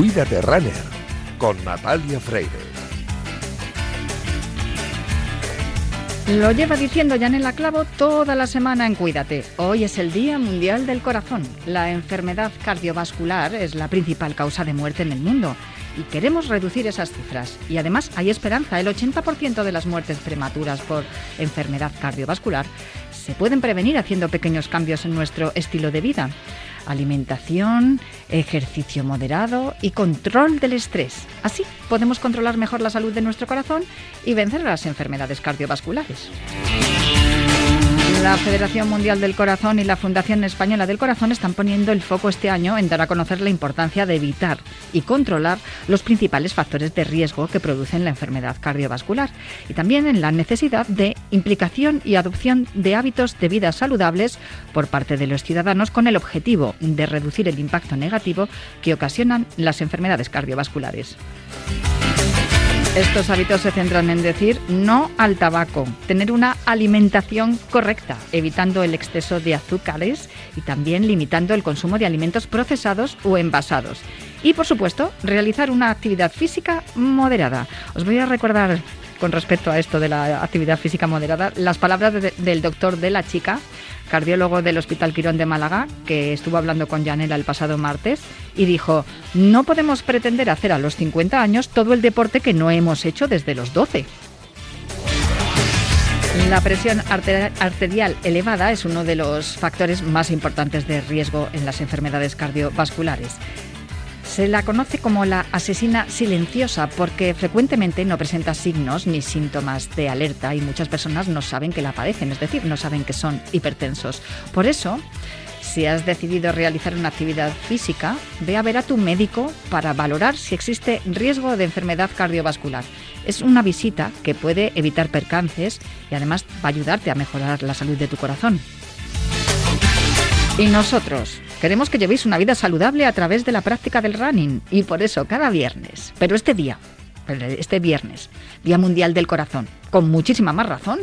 Cuídate Runner con Natalia Freire. Lo lleva diciendo Janela Clavo toda la semana en Cuídate. Hoy es el Día Mundial del Corazón. La enfermedad cardiovascular es la principal causa de muerte en el mundo y queremos reducir esas cifras. Y además hay esperanza. El 80% de las muertes prematuras por enfermedad cardiovascular se pueden prevenir haciendo pequeños cambios en nuestro estilo de vida alimentación, ejercicio moderado y control del estrés. Así podemos controlar mejor la salud de nuestro corazón y vencer las enfermedades cardiovasculares. La Federación Mundial del Corazón y la Fundación Española del Corazón están poniendo el foco este año en dar a conocer la importancia de evitar y controlar los principales factores de riesgo que producen la enfermedad cardiovascular y también en la necesidad de implicación y adopción de hábitos de vida saludables por parte de los ciudadanos con el objetivo de reducir el impacto negativo que ocasionan las enfermedades cardiovasculares. Estos hábitos se centran en decir no al tabaco, tener una alimentación correcta, evitando el exceso de azúcares y también limitando el consumo de alimentos procesados o envasados. Y por supuesto, realizar una actividad física moderada. Os voy a recordar con respecto a esto de la actividad física moderada las palabras del doctor de la chica cardiólogo del Hospital Quirón de Málaga, que estuvo hablando con Janela el pasado martes, y dijo, no podemos pretender hacer a los 50 años todo el deporte que no hemos hecho desde los 12. La presión arterial elevada es uno de los factores más importantes de riesgo en las enfermedades cardiovasculares. Se la conoce como la asesina silenciosa porque frecuentemente no presenta signos ni síntomas de alerta y muchas personas no saben que la padecen, es decir, no saben que son hipertensos. Por eso, si has decidido realizar una actividad física, ve a ver a tu médico para valorar si existe riesgo de enfermedad cardiovascular. Es una visita que puede evitar percances y además va a ayudarte a mejorar la salud de tu corazón. Y nosotros queremos que llevéis una vida saludable a través de la práctica del running y por eso cada viernes, pero este día, este viernes, Día Mundial del Corazón, con muchísima más razón,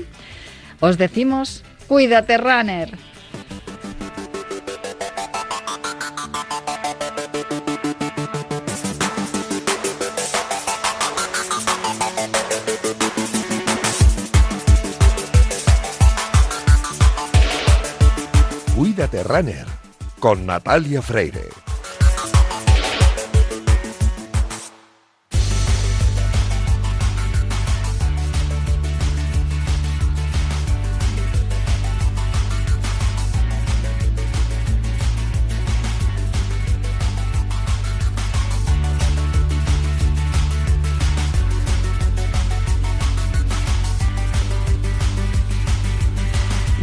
os decimos, cuídate runner. Cuídate Runner con Natalia Freire.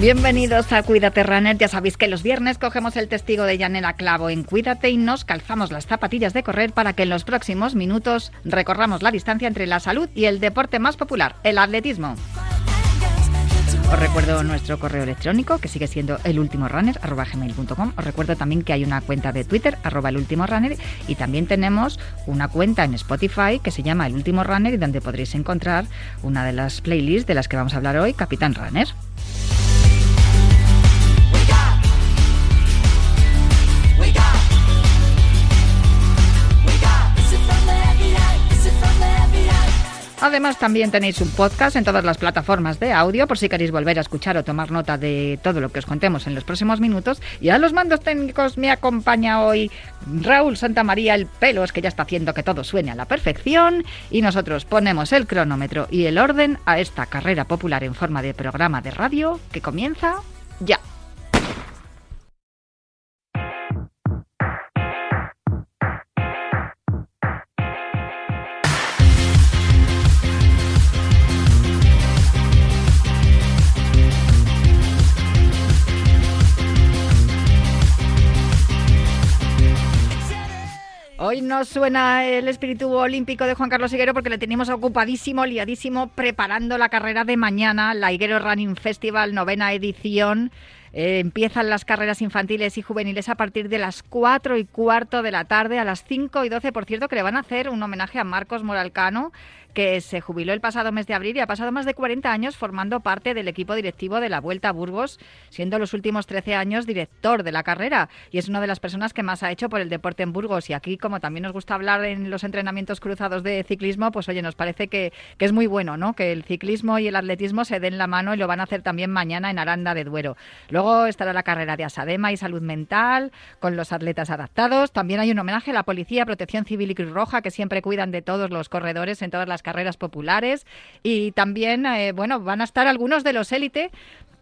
Bienvenidos a Cuídate Runner. Ya sabéis que los viernes cogemos el testigo de Yanela Clavo en Cuídate y nos calzamos las zapatillas de correr para que en los próximos minutos recorramos la distancia entre la salud y el deporte más popular, el atletismo. Os recuerdo nuestro correo electrónico que sigue siendo elultimorunner.com. Os recuerdo también que hay una cuenta de Twitter, arroba elultimorunner, y también tenemos una cuenta en Spotify que se llama El Último Runner y donde podréis encontrar una de las playlists de las que vamos a hablar hoy, Capitán Runner. Además, también tenéis un podcast en todas las plataformas de audio por si queréis volver a escuchar o tomar nota de todo lo que os contemos en los próximos minutos. Y a los mandos técnicos me acompaña hoy Raúl Santamaría, el pelos que ya está haciendo que todo suene a la perfección. Y nosotros ponemos el cronómetro y el orden a esta carrera popular en forma de programa de radio que comienza ya. Hoy no suena el espíritu olímpico de Juan Carlos Higuero porque le tenemos ocupadísimo, liadísimo, preparando la carrera de mañana, la Higuero Running Festival, novena edición. Eh, empiezan las carreras infantiles y juveniles a partir de las 4 y cuarto de la tarde, a las 5 y 12, por cierto, que le van a hacer un homenaje a Marcos Moralcano, que se jubiló el pasado mes de abril y ha pasado más de 40 años formando parte del equipo directivo de la Vuelta a Burgos, siendo los últimos 13 años director de la carrera y es una de las personas que más ha hecho por el deporte en Burgos. Y aquí, como también nos gusta hablar en los entrenamientos cruzados de ciclismo, pues oye, nos parece que, que es muy bueno, ¿no? Que el ciclismo y el atletismo se den la mano y lo van a hacer también mañana en Aranda de Duero. Luego estará la carrera de Asadema y salud mental con los atletas adaptados. También hay un homenaje a la policía, protección civil y Cruz Roja que siempre cuidan de todos los corredores en todas las carreras populares y también, eh, bueno, van a estar algunos de los élite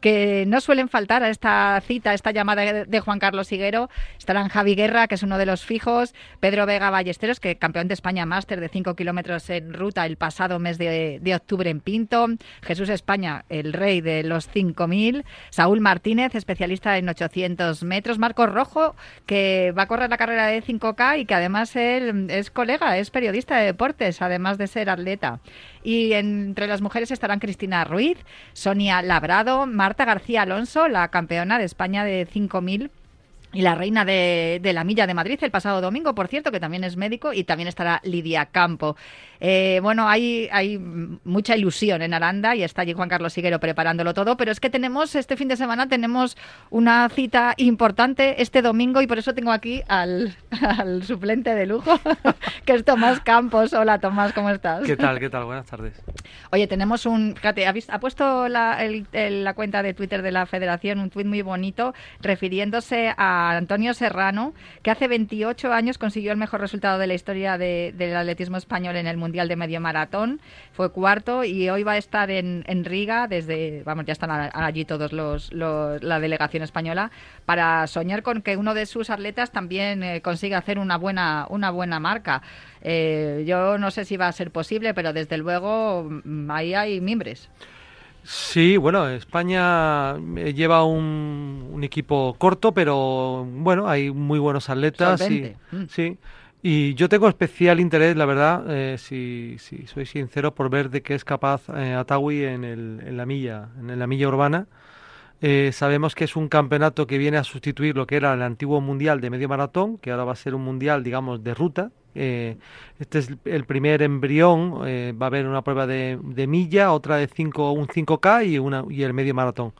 que no suelen faltar a esta cita, a esta llamada de Juan Carlos Higuero. Estarán Javi Guerra, que es uno de los fijos, Pedro Vega Ballesteros, que campeón de España máster de 5 kilómetros en ruta el pasado mes de, octubre en Pinto, Jesús España, el rey de los 5.000, Saúl Martínez, especialista en 800 metros, Marcos Rojo, que va a correr la carrera de 5K y que además él es colega, es periodista de deportes, además de ser atleta. Y entre las mujeres estarán Cristina Ruiz, Sonia Labrado, García Alonso, la campeona de España de 5.000 y la reina de, la Milla de Madrid el pasado domingo, por cierto, que también es médico, y también estará Lidia Campo. Eh, bueno, hay, hay mucha ilusión en Aranda y está allí Juan Carlos Siguero preparándolo todo, pero es que tenemos, este fin de semana tenemos una cita importante este domingo y por eso tengo aquí al, suplente de lujo, que es Tomás Campos. Hola Tomás, ¿cómo estás? ¿Qué tal? ¿Qué tal? Buenas tardes. Oye, tenemos un, fíjate, ha, puesto la, la cuenta de Twitter de la Federación un tuit muy bonito refiriéndose a Antonio Serrano, que hace 28 años consiguió el mejor resultado de la historia del atletismo español en el Mundial de Medio Maratón. Fue cuarto y hoy va a estar en, Riga desde, vamos, ya están allí todos los, la delegación española para soñar con que uno de sus atletas también eh, consiga hacer una buena, una buena marca. Eh, yo no sé si va a ser posible, pero desde luego mm, ahí hay mimbres. Sí, bueno, España eh, lleva un, equipo corto, pero bueno, hay muy buenos atletas. Y, mm. Sí, y yo tengo especial interés, la verdad, eh, si, si, soy sincero, por ver de qué es capaz eh, Atawi en, el, en la milla, en la milla urbana. Eh, sabemos que es un campeonato que viene a sustituir lo que era el antiguo mundial de medio maratón, que ahora va a ser un mundial, digamos, de ruta, eh, este es el primer embrión, eh, va a haber una prueba de, milla, otra de 5, un 5K y, una, y el medio maratón.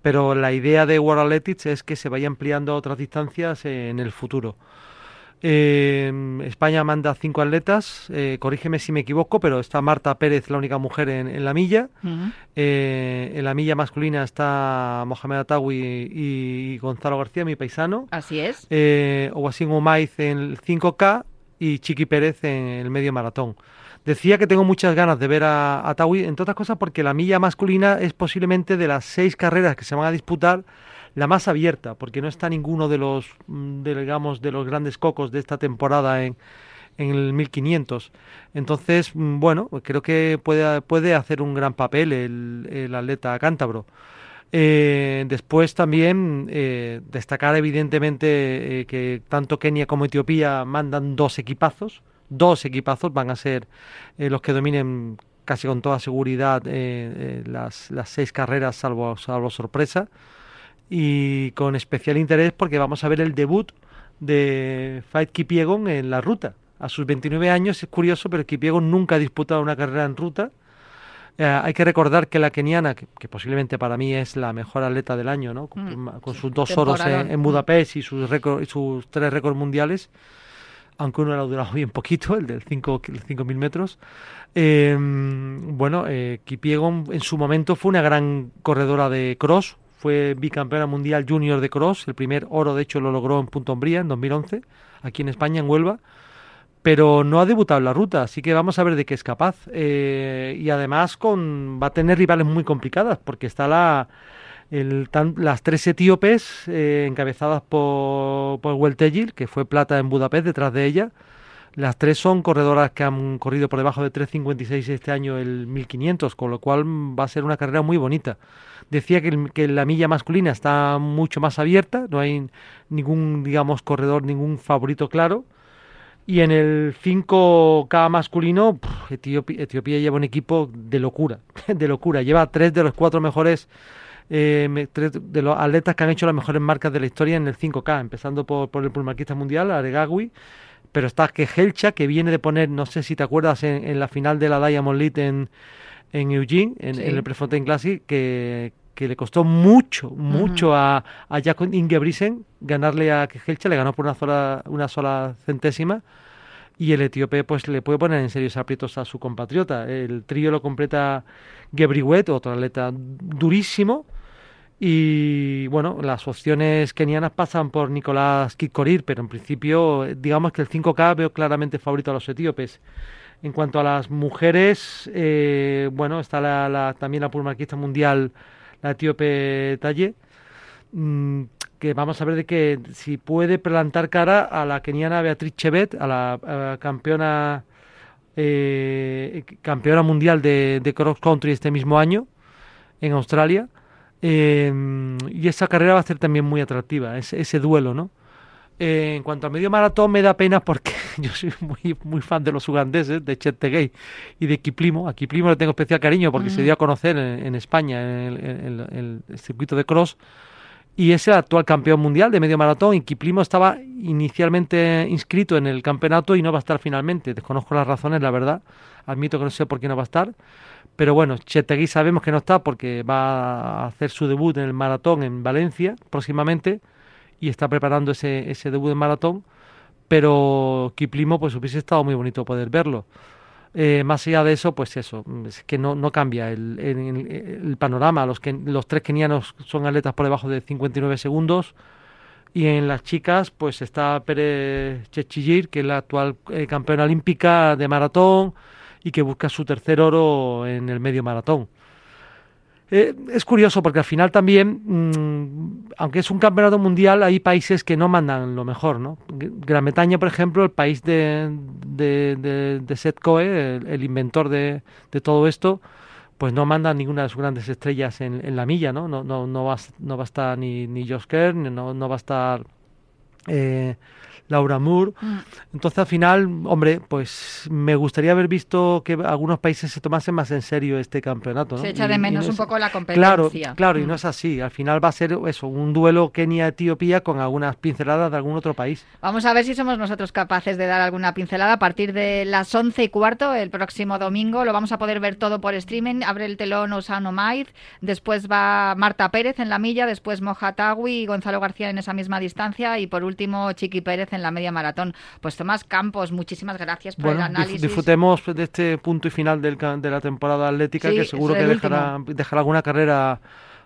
Pero la idea de World Athletics es que se vaya ampliando a otras distancias en el futuro. Eh, España manda cinco atletas, corrígeme si me equivoco, pero está Marta Pérez, la única mujer en, la milla. en la milla masculina está Mohamed Atawi y, Gonzalo García, mi paisano. Así es. Eh, Owasin Omaiz en el 5K y Chiqui Pérez en el medio maratón. Decía que tengo muchas ganas de ver a, a Tawi, entre otras cosas porque la milla masculina es posiblemente de las seis carreras que se van a disputar la más abierta, porque no está ninguno de los, mm, digamos, de los grandes cocos de esta temporada en, en el 1500. Entonces, mm, bueno, creo que puede, puede hacer un gran papel el, el atleta cántabro. Eh, después también eh, destacar evidentemente eh, que tanto Kenia como Etiopía mandan dos equipazos, dos equipazos van a ser los que dominen casi con toda seguridad las, las, seis carreras salvo, salvo sorpresa y con especial interés porque vamos a ver el debut de Fight Kipiegon en la ruta. A sus 29 años es curioso, pero Kipiegon nunca ha disputado una carrera en ruta eh, hay que recordar que la keniana, que, posiblemente para mí es la mejor atleta del año, ¿no? con, mm. sus dos oros en, Budapest y sus, sus tres récords mundiales, aunque uno ha durado bien poquito, el del 5.000 metros. Em, bueno, eh, Kipiegon en su momento fue una gran corredora de cross, fue bicampeona mundial junior de cross, el primer oro de hecho lo logró en Punto Umbría en 2011, aquí en España, en Huelva pero no ha debutado en la ruta, así que vamos a ver de qué es capaz. Eh, y además con, va a tener rivales muy complicadas, porque está la, las tres etíopes eh, encabezadas por, por Weltegil, que fue plata en Budapest detrás de ella. Las tres son corredoras que han corrido por debajo de 3.56 este año el 1500, con lo cual va a ser una carrera muy bonita. Decía que, la milla masculina está mucho más abierta, no hay ningún, digamos, corredor, ningún favorito claro y en el 5K masculino, Etiopía, lleva un equipo de locura, de locura. Lleva tres de los cuatro mejores, eh, tres de los atletas que han hecho las mejores marcas de la historia en el 5K, empezando por, por el pulmarquista mundial, Aregawi, pero está Kejelcha, que viene de poner, no sé si te acuerdas, en, la final de la Diamond League en, en Eugene, en, el Prefontaine Classic, que, que le costó mucho, mucho a, a Jacob Ingebrigtsen ganarle a Kejelcha, le ganó por una sola, una sola centésima y el etíope pues le puede poner en serios aprietos a su compatriota. El trío lo completa Gebriwet, otro atleta durísimo, y bueno, las opciones kenianas pasan por Nicolás Kikorir, pero en principio, digamos que el 5K veo claramente favorito a los etíopes. En cuanto a las mujeres, eh, bueno, está la, también la pulmarquista mundial, la etíope Talle, mm, que vamos a ver de que si puede plantar cara a la keniana Beatriz Chevet, a la campeona eh, campeona mundial de cross country este mismo año en Australia Em, y esa carrera va a ser también muy atractiva, ese, ese duelo, ¿no? Eh, en cuanto al medio maratón, me da pena porque yo soy muy, muy fan de los ugandeses, de Chet Tegay y de Kiplimo. A Kiplimo le tengo especial cariño porque se dio a conocer en, España en el, circuito de cross y es el actual campeón mundial de medio maratón y Kiplimo estaba inicialmente inscrito en el campeonato y no va a estar finalmente. Desconozco las razones, la verdad. Admito que no sé por qué no va a estar. Pero bueno, Chetegui sabemos que no está porque va a hacer su debut en el maratón en Valencia próximamente y está preparando ese, ese debut en maratón. Pero Kiplimo, pues hubiese estado muy bonito poder verlo. Eh, más allá de eso, pues eso, es que no, no cambia el, el, panorama. Los, que, los tres kenianos son atletas por debajo de 59 segundos. Y en las chicas, pues está Pérez Chechillir, que es la actual eh, campeona olímpica de maratón y que busca su tercer oro en el medio maratón. Eh, es curioso porque al final también, mm, aunque es un campeonato mundial, hay países que no mandan lo mejor, ¿no? Gran Bretaña, por ejemplo, el país de, de, de, Seth Coe, el, inventor de, de, todo esto, pues no manda ninguna de sus grandes estrellas en, en la milla, ¿no? No, no, no, va, no va a estar ni, ni Josh no, no va a estar... Eh, Laura Moore. Mm. Entonces, al final, hombre, pues me gustaría haber visto que algunos países se tomasen más en serio este campeonato. Se echa de menos un poco la competencia. Claro, claro, y no mm. es así. Al final va a ser eso, un duelo Kenia-Etiopía con algunas pinceladas de algún otro país. Vamos a ver si somos nosotros capaces de dar alguna pincelada a partir de las once y cuarto el próximo domingo. Lo vamos a poder ver todo por streaming. Abre el telón Osano Maiz, después va Marta Pérez en la milla, después Moja y Gonzalo García en esa misma distancia y por último Chiqui Pérez en la media maratón. Pues Tomás Campos, muchísimas gracias por el análisis. Disfrutemos de este punto y final del, de la temporada atlética que seguro que dejará, dejará alguna carrera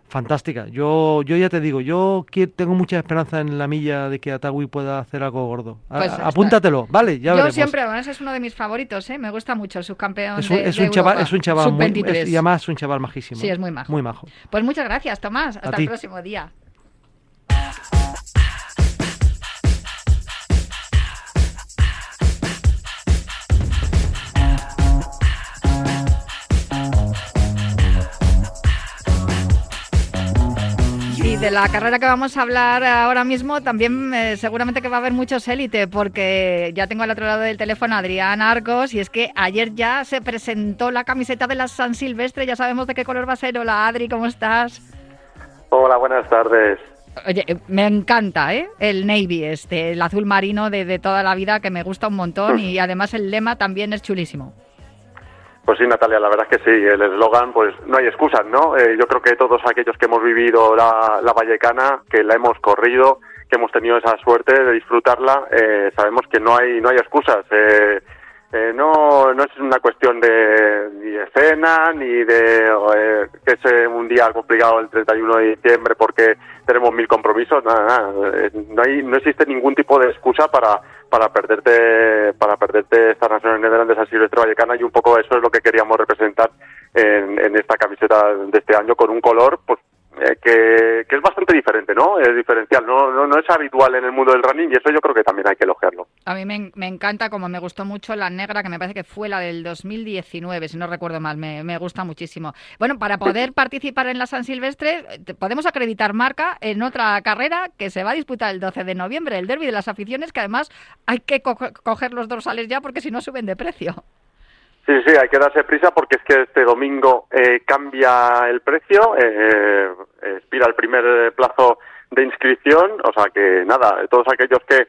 fantástica. Yo, yo ya te digo, yo tengo mucha esperanza en la milla de que Atagui pueda hacer algo gordo. Pues apúntatelo, vale, ya Yo siempre, además es uno de mis favoritos, ¿eh? me gusta mucho el subcampeón es un, es un chaval, es un chaval muy, y además es un chaval majísimo. Sí, es muy majo. Muy majo. Pues muchas gracias, Tomás. Hasta el próximo día. De la carrera que vamos a hablar ahora mismo también eh, seguramente que va a haber muchos élite porque ya tengo al otro lado del teléfono a Adrián Arcos y es que ayer ya se presentó la camiseta de la San Silvestre, ya sabemos de qué color va a ser. Hola Adri, ¿cómo estás? Hola, buenas tardes. Oye, eh, me encanta, ¿eh? El navy, este, el azul marino de, de toda la vida que me gusta un montón y además el lema también es chulísimo. Pues sí, Natalia, la verdad es que sí. El eslogan, pues no hay excusas, ¿no? Eh, yo creo que todos aquellos que hemos vivido la, la Vallecana, que la hemos corrido, que hemos tenido esa suerte de disfrutarla, eh, sabemos que no hay no hay excusas. Eh, eh, no, no es una cuestión de ni de cena ni de eh, que es un día complicado el 31 de diciembre porque tenemos mil compromisos nada, nada. Eh, no hay no existe ningún tipo de excusa para para perderte para perderte esta naciones de San Silvestre Vallecana y un poco eso es lo que queríamos representar en, en esta camiseta de este año con un color pues eh, que, que, es bastante diferente, ¿no? Es diferencial, no, no, no, es habitual en el mundo del running y eso yo creo que también hay que elogiarlo. A mí me, me, encanta, como me gustó mucho la negra, que me parece que fue la del 2019, si no recuerdo mal, me, me gusta muchísimo. Bueno, para poder participar en la San Silvestre, podemos acreditar marca en otra carrera que se va a disputar el 12 de noviembre, el Derby de las Aficiones, que además hay que coger los dorsales ya porque si no suben de precio. Sí, sí, hay que darse prisa porque es que este domingo eh, cambia el precio, eh, expira el primer plazo de inscripción, o sea que nada, todos aquellos que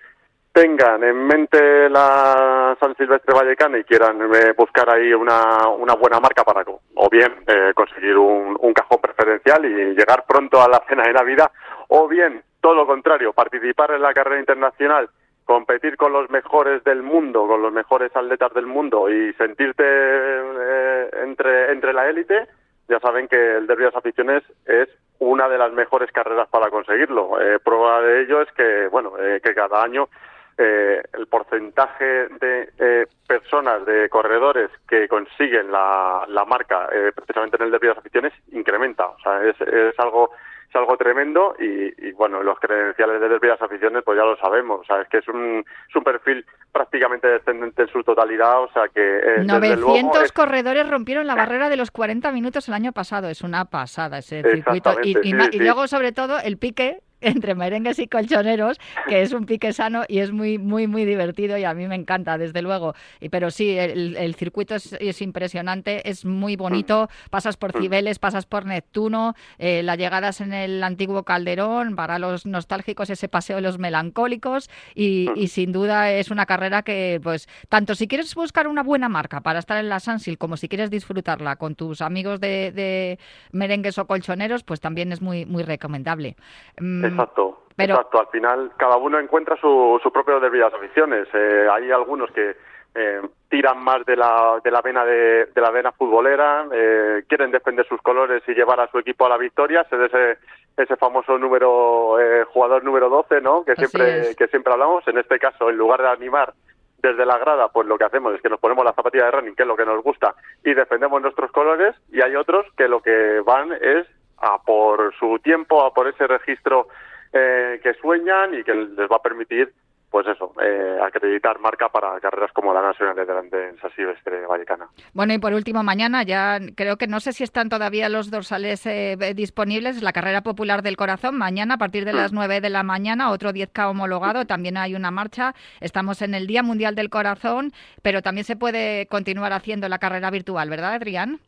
tengan en mente la San Silvestre Vallecana y quieran eh, buscar ahí una, una buena marca para, o bien eh, conseguir un, un cajón preferencial y llegar pronto a la cena de Navidad, o bien, todo lo contrario, participar en la carrera internacional competir con los mejores del mundo, con los mejores atletas del mundo y sentirte eh, entre, entre la élite, ya saben que el Derby de las Aficiones es una de las mejores carreras para conseguirlo. Eh, prueba de ello es que, bueno, eh, que cada año eh, el porcentaje de eh, personas, de corredores que consiguen la, la marca eh, precisamente en el Derby de las Aficiones incrementa. O sea, es, es algo es algo tremendo y, y, bueno, los credenciales de Derby las Aficiones pues ya lo sabemos. O sea, es que es un, es un perfil prácticamente descendente en su totalidad. O sea que... Eh, 900 luego es... corredores rompieron la barrera de los 40 minutos el año pasado. Es una pasada ese circuito. Y, y, sí, y sí. luego, sobre todo, el pique entre merengues y colchoneros, que es un pique sano y es muy, muy, muy divertido y a mí me encanta, desde luego. Y, pero sí, el, el circuito es, es, impresionante, es muy bonito, pasas por Cibeles, pasas por Neptuno, eh, la llegada es en el antiguo Calderón, para los nostálgicos ese paseo de los melancólicos y, y, sin duda es una carrera que, pues, tanto si quieres buscar una buena marca para estar en la Sansil como si quieres disfrutarla con tus amigos de, de merengues o colchoneros, pues también es muy, muy recomendable. Mm, Exacto. Pero... Exacto, al final cada uno encuentra su, su propio de las aficiones. Eh, hay algunos que eh, tiran más de la, de la vena de, de la vena futbolera, eh, quieren defender sus colores y llevar a su equipo a la victoria, ser ese, ese famoso número eh, jugador número 12, ¿no? Que siempre que siempre hablamos. En este caso, en lugar de animar desde la grada, pues lo que hacemos es que nos ponemos la zapatilla de running, que es lo que nos gusta, y defendemos nuestros colores. Y hay otros que lo que van es a por su tiempo, a por ese registro eh, que sueñan y que les va a permitir, pues eso, eh, acreditar marca para carreras como la Nacional de delante en Silvestre Vallecana. Bueno, y por último, mañana ya creo que no sé si están todavía los dorsales eh, disponibles, la carrera popular del corazón, mañana a partir de las 9 de la mañana, otro 10K homologado, también hay una marcha, estamos en el Día Mundial del Corazón, pero también se puede continuar haciendo la carrera virtual, ¿verdad, Adrián?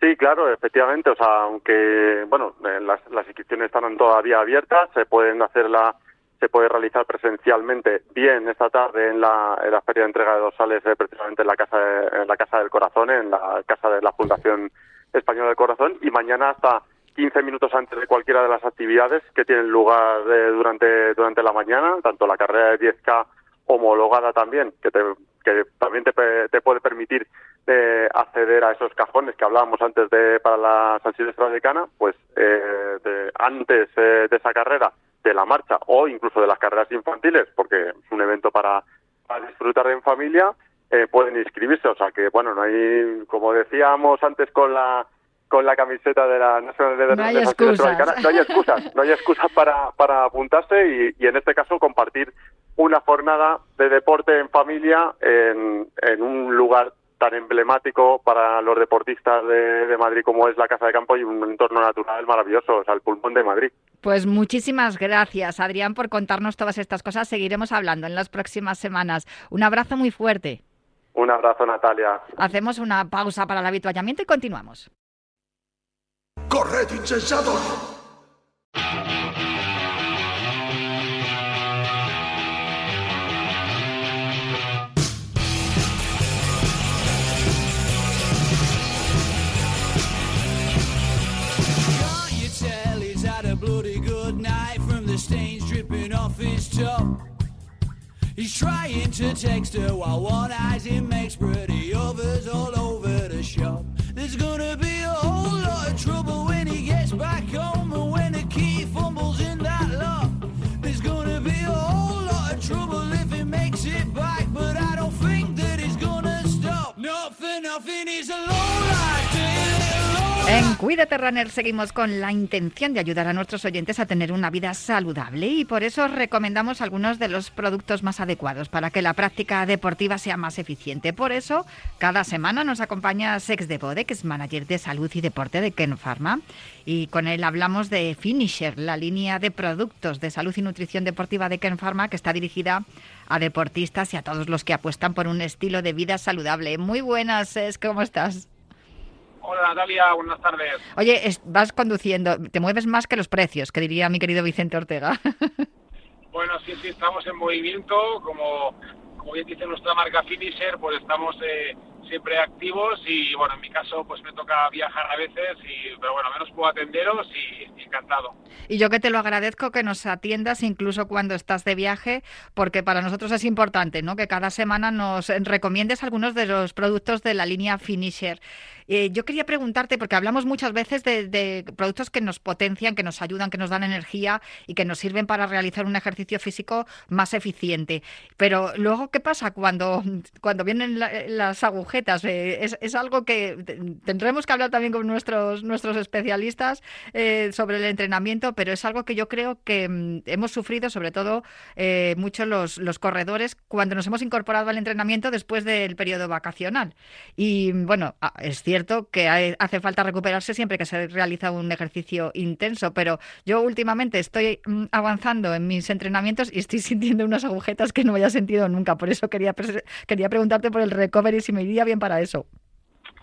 Sí, claro, efectivamente. O sea, aunque bueno, eh, las, las inscripciones están todavía abiertas, se pueden hacer la, se puede realizar presencialmente bien esta tarde en la, en la feria de entrega de dorsales, eh, precisamente en la casa, de, en la casa del corazón, en la casa de la Fundación Española del Corazón, y mañana hasta 15 minutos antes de cualquiera de las actividades que tienen lugar eh, durante durante la mañana, tanto la carrera de 10K homologada también, que te, que también te, te puede permitir de acceder a esos cajones que hablábamos antes de para la San Silvestre Vallecana, pues eh, de, antes eh, de esa carrera, de la marcha o incluso de las carreras infantiles, porque es un evento para, para disfrutar en familia, eh, pueden inscribirse. O sea que, bueno, no hay, como decíamos antes con la con la camiseta de la Nacional de, no hay de excusas. Vallecana, no hay excusas, no hay excusas para, para apuntarse y, y en este caso compartir una jornada de deporte en familia en, en un lugar tan emblemático para los deportistas de, de, Madrid como es la Casa de Campo y un entorno natural maravilloso, o sea, el pulmón de Madrid. Pues muchísimas gracias, Adrián, por contarnos todas estas cosas. Seguiremos hablando en las próximas semanas. Un abrazo muy fuerte. Un abrazo, Natalia. Hacemos una pausa para el habituallamiento y continuamos. Corred insensatos! Top. He's trying to text her while one eye's him makes pretty others all over the shop. There's gonna be a whole lot of trouble when he gets back home and when the key fumbles in that lock. There's gonna be a whole lot of trouble if he makes it back, but I don't think that he's gonna stop. Nothing, nothing is a low life. En Cuídate Runner seguimos con la intención de ayudar a nuestros oyentes a tener una vida saludable y por eso recomendamos algunos de los productos más adecuados para que la práctica deportiva sea más eficiente. Por eso, cada semana nos acompaña Sex de Bode, que es manager de salud y deporte de Ken Pharma, y con él hablamos de Finisher, la línea de productos de salud y nutrición deportiva de Ken Pharma, que está dirigida a deportistas y a todos los que apuestan por un estilo de vida saludable. Muy buenas, Sex, ¿cómo estás? Hola Natalia, buenas tardes. Oye, vas conduciendo, te mueves más que los precios, que diría mi querido Vicente Ortega. Bueno, sí, sí, estamos en movimiento, como, como bien dice nuestra marca Finisher, pues estamos eh, siempre activos y bueno, en mi caso pues me toca viajar a veces, y, pero bueno, menos puedo atenderos y, y encantado. Y yo que te lo agradezco que nos atiendas incluso cuando estás de viaje, porque para nosotros es importante, ¿no? Que cada semana nos recomiendes algunos de los productos de la línea Finisher. Eh, yo quería preguntarte, porque hablamos muchas veces de, productos que nos potencian, que nos ayudan, que nos dan energía y que nos sirven para realizar un ejercicio físico más eficiente. Pero luego, ¿qué pasa cuando, cuando vienen la- las agujetas? Eh, es, algo que te- tendremos que hablar también con nuestros, nuestros especialistas eh, sobre el entrenamiento, pero es algo que yo creo que mm, hemos sufrido, sobre todo mucho los, los corredores, cuando nos hemos incorporado al entrenamiento después del periodo vacacional. Y bueno, ah, es cierto que hay- hace falta recuperarse siempre que se realiza un ejercicio intenso, pero yo últimamente estoy mm, avanzando en mis entrenamientos y estoy sintiendo unas agujetas que no había sentido nunca. Por eso quería, quería preguntarte por el recovery si me iría bien para eso.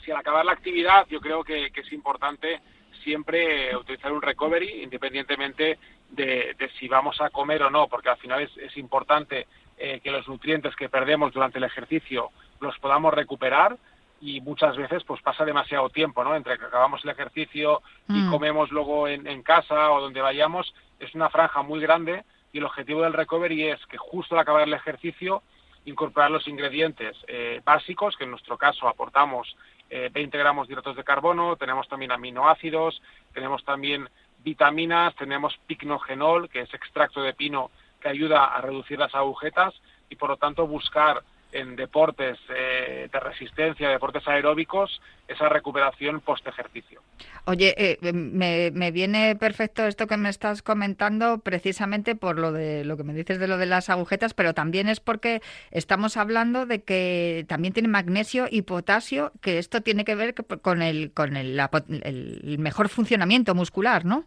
si al acabar la actividad yo creo que, que es importante siempre utilizar un recovery independientemente de, de si vamos a comer o no, porque al final es, es importante eh, que los nutrientes que perdemos durante el ejercicio los podamos recuperar y muchas veces pues pasa demasiado tiempo, ¿no? Entre que acabamos el ejercicio y Mm. comemos luego en, en casa o donde vayamos, es una franja muy grande y el objetivo del recovery es que justo al acabar el ejercicio incorporar los ingredientes eh, básicos, que en nuestro caso aportamos eh, 20 gramos de hidratos de carbono, tenemos también aminoácidos, tenemos también vitaminas, tenemos picnogenol, que es extracto de pino que ayuda a reducir las agujetas y por lo tanto buscar en deportes eh, de resistencia, deportes aeróbicos, esa recuperación post ejercicio. Oye, eh, me, me viene perfecto esto que me estás comentando precisamente por lo de lo que me dices de lo de las agujetas, pero también es porque estamos hablando de que también tiene magnesio y potasio, que esto tiene que ver con el con el, la el mejor funcionamiento muscular, ¿no?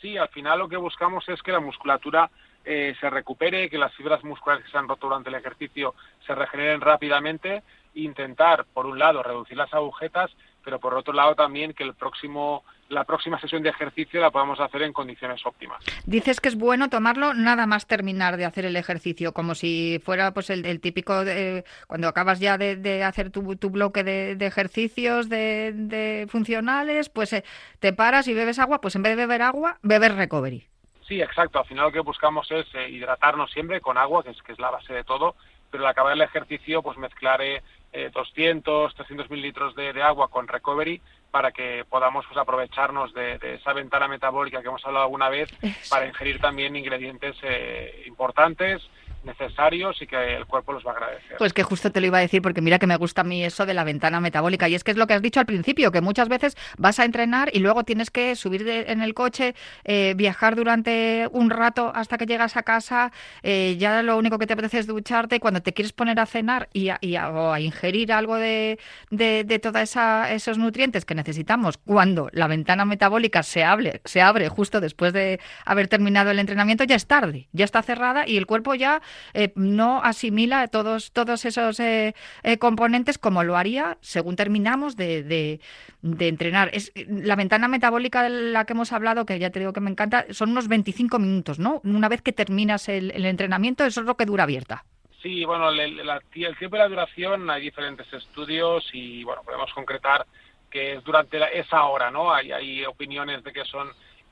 Sí, al final lo que buscamos es que la musculatura eh, se recupere, que las fibras musculares que se han roto durante el ejercicio se regeneren rápidamente, intentar, por un lado, reducir las agujetas, pero por otro lado también que el próximo, la próxima sesión de ejercicio la podamos hacer en condiciones óptimas. Dices que es bueno tomarlo nada más terminar de hacer el ejercicio, como si fuera pues el, típico de, cuando acabas ya de, hacer tu, bloque de, ejercicios de, funcionales, pues eh, te paras y bebes agua, pues en vez de beber agua, bebes recovery. Sí, exacto. Al final lo que buscamos es eh, hidratarnos siempre con agua, que es, que es la base de todo, pero al acabar el ejercicio, pues mezclar eh, eh, 200, 300 mililitros de, de agua con recovery para que podamos pues, aprovecharnos de, de esa ventana metabólica que hemos hablado alguna vez para ingerir también ingredientes eh, importantes, necesarios y que el cuerpo los va a agradecer. Pues que justo te lo iba a decir, porque mira que me gusta a mí eso de la ventana metabólica. Y es que es lo que has dicho al principio, que muchas veces vas a entrenar y luego tienes que subir de- en el coche, eh, viajar durante un rato hasta que llegas a casa, eh, ya lo único que te apetece es ducharte, y cuando te quieres poner a cenar y a, y a- o a ingerir algo de, de, de todos esos nutrientes que necesitamos, cuando la ventana metabólica se abre, se abre justo después de haber terminado el entrenamiento, ya es tarde, ya está cerrada y el cuerpo ya eh, no asimila todos, todos esos eh, eh, componentes como lo haría según terminamos de, de- de entrenar. Es, la ventana metabólica de la que hemos hablado, que ya te digo que me encanta, son unos 25 minutos, ¿no? Una vez que terminas el, entrenamiento, eso es lo que dura abierta. Sí, bueno, el, el tiempo y la duración hay diferentes estudios y bueno, podemos concretar que es durante la- esa hora, ¿no? Hay, hay opiniones de que son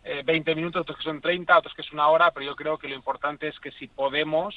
eh, 20 minutos, otros que son 30, otros que es una hora, pero yo creo que lo importante es que si podemos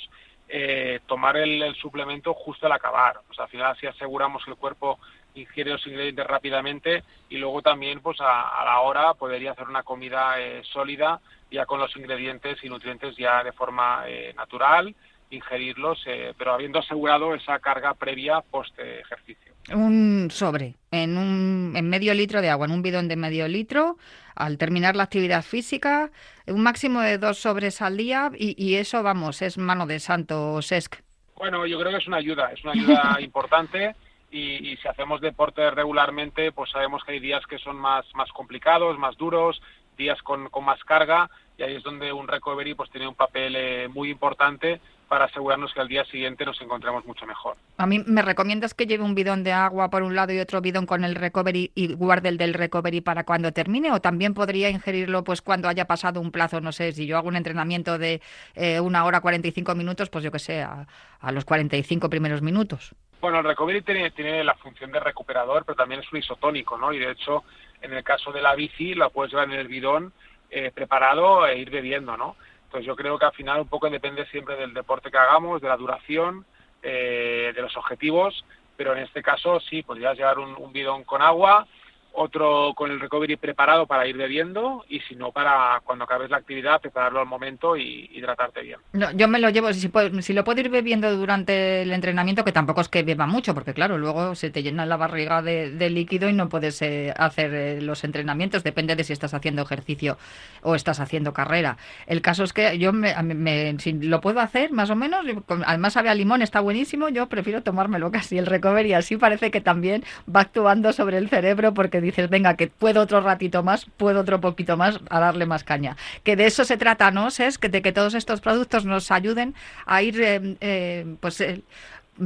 eh, tomar el, el suplemento justo al acabar. Sea, al final así aseguramos que el cuerpo ingiere los ingredientes rápidamente y luego también pues a, a la hora podría hacer una comida eh, sólida ya con los ingredientes y nutrientes ya de forma eh, natural ingerirlos, eh, pero habiendo asegurado esa carga previa post eh, ejercicio. Un sobre en, un, en medio litro de agua, en un bidón de medio litro, al terminar la actividad física, un máximo de dos sobres al día y, y eso, vamos, es mano de santo sesc. Bueno, yo creo que es una ayuda, es una ayuda importante y, y si hacemos deporte regularmente, pues sabemos que hay días que son más, más complicados, más duros, días con, con más carga y ahí es donde un recovery pues tiene un papel eh, muy importante para asegurarnos que al día siguiente nos encontremos mucho mejor. A mí me recomiendas que lleve un bidón de agua por un lado y otro bidón con el recovery y guarde el del recovery para cuando termine o también podría ingerirlo pues cuando haya pasado un plazo, no sé, si yo hago un entrenamiento de eh, una hora 45 minutos, pues yo que sé, a, a los 45 primeros minutos. Bueno, el recovery tiene, tiene la función de recuperador, pero también es un isotónico, ¿no? Y de hecho, en el caso de la bici, la puedes llevar en el bidón eh, preparado e ir bebiendo, ¿no? Entonces yo creo que al final un poco depende siempre del deporte que hagamos, de la duración, eh, de los objetivos, pero en este caso sí, podrías llevar un, un bidón con agua, otro con el recovery preparado para ir bebiendo y si no para cuando acabes la actividad prepararlo al momento y hidratarte bien. No, yo me lo llevo, si, puedo- si lo puedo ir bebiendo durante el entrenamiento, que tampoco es que beba mucho, porque claro, luego se te llena la barriga de, líquido y no puedes eh, hacer eh, los entrenamientos, depende de si estás haciendo ejercicio o estás haciendo carrera. El caso es que yo, me, me- si lo puedo hacer más o menos, además sabe a limón, está buenísimo, yo prefiero tomármelo casi el recovery, así parece que también va actuando sobre el cerebro porque dices, venga, que puedo otro ratito más, puedo otro poquito más a darle más caña. Que de eso se trata, ¿no? Es que de que todos estos productos nos ayuden a ir, eh, eh, pues, eh,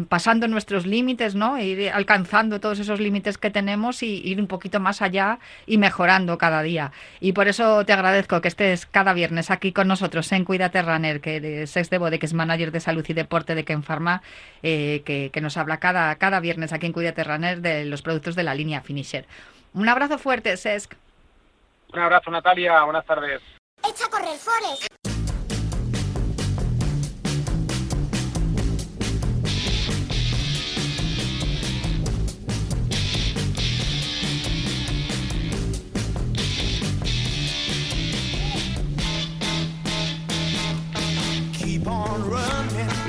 pasando nuestros límites, ¿no? E ir alcanzando todos esos límites que tenemos y ir un poquito más allá y mejorando cada día. Y por eso te agradezco que estés cada viernes aquí con nosotros en Cuídate Runner, que eres ex de Bode, que es manager de salud y deporte de Ken Pharma, eh, que, que nos habla cada, cada viernes aquí en Cuídate Runner de los productos de la línea Finisher. Un abrazo fuerte, Sesc. Un abrazo Natalia, buenas tardes. Echa a correr, Forest.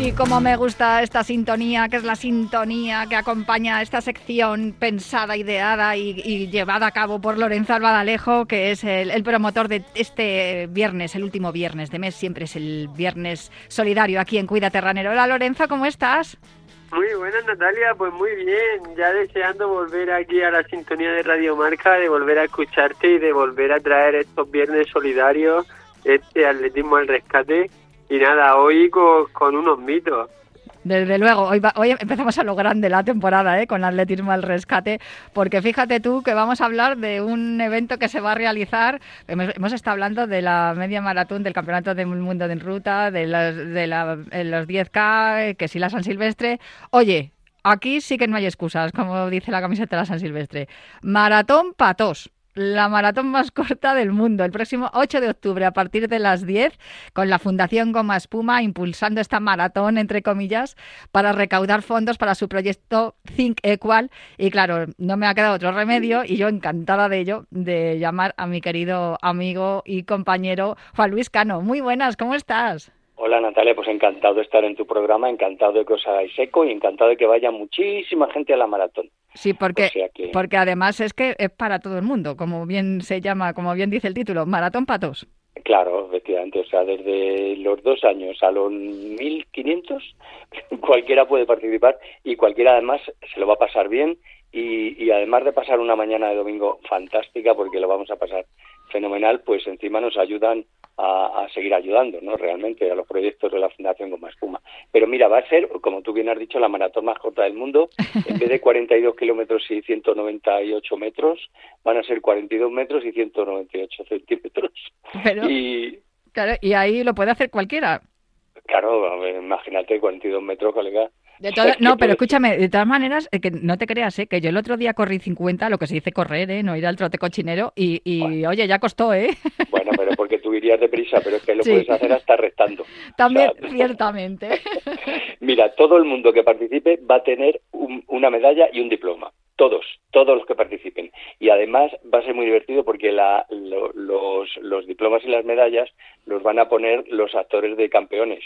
Running. Y como me gusta esta sintonía, que es la sintonía que acompaña esta sección pensada, ideada y, llevada a cabo por Lorenzo Albadalejo, que es el, promotor de este viernes, el último viernes de mes, siempre es el viernes solidario aquí en Cuídate Ranero. Hola Lorenzo, ¿cómo estás? Muy buenas, Natalia. Pues muy bien. Ya deseando volver aquí a la sintonía de Radio Marca, de volver a escucharte y de volver a traer estos viernes solidarios, este atletismo al rescate. Y nada, hoy con, unos mitos. Desde luego, hoy, va- hoy empezamos a lo grande la temporada ¿eh? con atletismo al rescate, porque fíjate tú que vamos a hablar de un evento que se va a realizar. Hemos, hemos estado hablando de la media maratón del Campeonato del Mundo de Ruta, de los, de la- los 10K, eh, que sí la San Silvestre. Oye, aquí sí que no hay excusas, como dice la camiseta de la San Silvestre. Maratón Patos. La maratón más corta del mundo, el próximo 8 de octubre a partir de las 10, con la Fundación Goma Espuma impulsando esta maratón, entre comillas, para recaudar fondos para su proyecto Think Equal. Y claro, no me ha quedado otro remedio, y yo encantada de ello, de llamar a mi querido amigo y compañero Juan Luis Cano. Muy buenas, ¿cómo estás? Hola Natalia, pues encantado de estar en tu programa, encantado de que os hagáis eco y encantado de que vaya muchísima gente a la maratón. Sí, porque, O sea que- porque además es que es para todo el mundo, como bien se llama, como bien dice el título, Maratón Patos. Claro, efectivamente, o sea, desde los dos años a los 1500, cualquiera puede participar y cualquiera además se lo va a pasar bien y, y además de pasar una mañana de domingo fantástica, porque lo vamos a pasar fenomenal, pues encima nos ayudan a, a seguir ayudando, ¿no? Realmente a los proyectos de la Fundación Goma Espuma. Pero mira, va a ser, como tú bien has dicho, la maratón más corta del mundo. En vez de 42 kilómetros y 198 metros, van a ser 42 metros y 198 centímetros. Pero, Y, claro, y ahí lo puede hacer cualquiera. Claro, imagínate 42 metros, colega. De no, pero escúchame, de todas maneras, eh, que no te creas, eh, que yo el otro día corrí 50, lo que se dice correr, eh, no ir al trote cochinero, y, y oye, ya costó, ¿eh? Bueno, pero porque tú irías deprisa, pero es que lo Sí. puedes hacer hasta restando. También, O sea, ciertamente. Mira, todo el mundo que participe va a tener un- una medalla y un diploma. Todos, todos los que participen. Y además va a ser muy divertido porque la- lo- los, los diplomas y las medallas los van a poner los actores de campeones.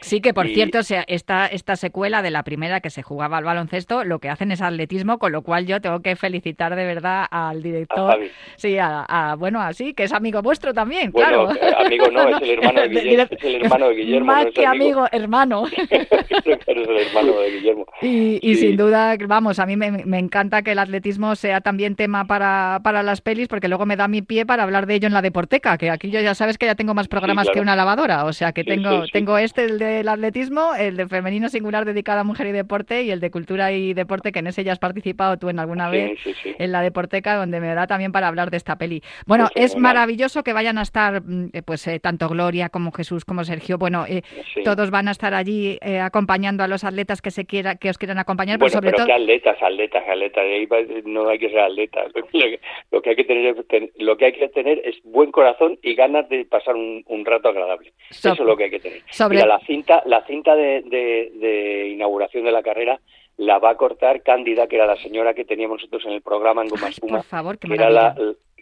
Sí, que por Y- cierto, o sea, esta, esta secuela de la primera que se jugaba al baloncesto, lo que hacen es atletismo, con lo cual yo tengo que felicitar de verdad al A director. Javi. Sí, a, a- bueno, así, que es amigo vuestro también, Bueno, claro. eh, amigo no, es el hermano de Guillermo, es el hermano de Guillermo, Más no que amigo. amigo, hermano. Es el hermano de Guillermo. Y, y Sí. sin duda, vamos, a mí me, me encanta que el atletismo sea también tema para, para las pelis, porque luego me da mi pie para hablar de ello en la Deporteca, que aquí yo ya sabes que ya tengo más programas claro. que una lavadora, o sea que Sí, tengo, tengo este, el del atletismo, el de femenino singular dedicado a mujer y deporte, y el de cultura y deporte, que en ese ya has participado tú en alguna Sí, vez sí, sí. en la Deporteca, donde me da también para hablar de esta peli. Bueno, es maravilloso que vayan a estar, mm, eh, pues eh, tanto Gloria como Jesús como Sergio, bueno, eh, todos van a estar allí eh, acompañando a los atletas que se quiera, que os quieran acompañar, Bueno, pero sobre pero todo que atletas, atletas, atletas. ahí va- no hay que ser atletas. Lo que, hay que tener, lo que hay que tener es buen corazón y ganas de pasar un, un rato agradable. So- Eso es lo que hay que tener. sobre- Mira, la cinta, la cinta de, de- de inauguración de la carrera la va a cortar Cándida, que era la señora que teníamos nosotros en el programa en Goma Ay, por favor, qué que era la,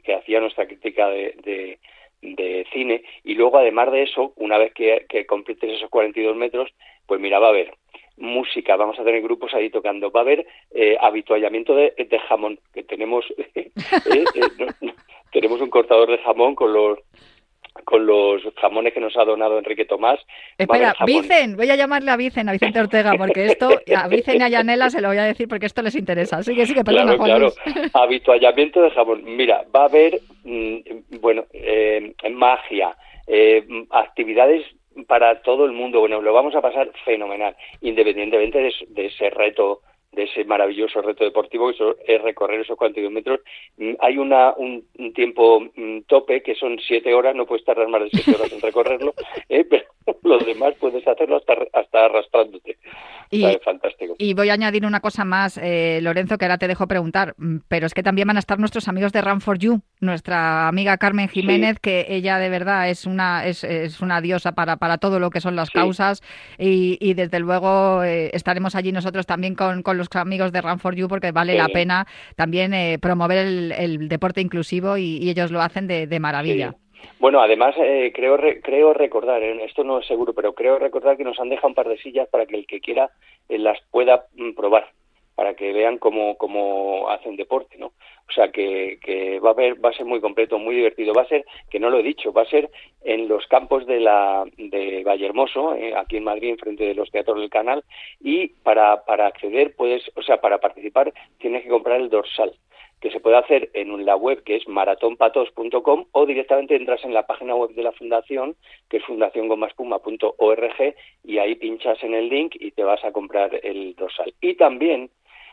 que hacía nuestra crítica de, de, de cine. Y luego además de eso una vez que, que completes esos 42 metros pues mira va a haber música. Vamos a tener grupos ahí tocando. Va a haber eh, habituallamiento de, de jamón que tenemos eh, eh, no- tenemos un cortador de jamón con los con los jamones que nos ha donado Enrique Tomás Espera. Vicen, voy a llamarle a Vicen, a Vicente Ortega, porque esto, a Vicen y a Yanela se lo voy a decir porque esto les interesa. Sigue, sigue, perdona, claro, Juan claro. Habituallamiento de jamón. Mira, va a haber, mm, bueno, eh, magia, eh, actividades para todo el mundo. Bueno, lo vamos a pasar fenomenal, independientemente de, de ese reto, de ese maravilloso reto deportivo que es recorrer esos 42 metros. Mm, Hay una, un, un tiempo mm, tope que son siete horas, no puedes tardar más de siete horas en recorrerlo, eh, pero los demás puedes hacerlo hasta, hasta arrastrándote. Y- O sea, es fantástico. Y voy a añadir una cosa más, eh, Lorenzo, que ahora te dejo preguntar, mm, pero es que también van a estar nuestros amigos de Run for You, nuestra amiga Carmen Jiménez, que ella de verdad es una es, es una diosa para, para todo lo que son las Sí. causas y, y desde luego eh, estaremos allí nosotros también con, con los amigos de Run for You porque vale la pena también eh, promover el, el deporte inclusivo y, y ellos lo hacen de, de maravilla. Bueno, además eh, creo re- creo recordar, eh, esto no es seguro, pero creo recordar que nos han dejado un par de sillas para que el que quiera eh, las pueda mm, probar, para que vean cómo, cómo hacen deporte, ¿no? O sea que, que va a va a ser muy completo, muy divertido. Va a ser, que no lo he dicho, va a ser en los campos de la de Vallehermoso, eh, aquí en Madrid, enfrente de los teatros del canal, y para, para acceder puedes, o sea, para participar tienes que comprar el dorsal que se puede hacer en la web que es maratonpatos.com o directamente entras en la página web de la fundación que es fundaciongomaspuma.org y ahí pinchas en el link y te vas a comprar el dorsal. Y también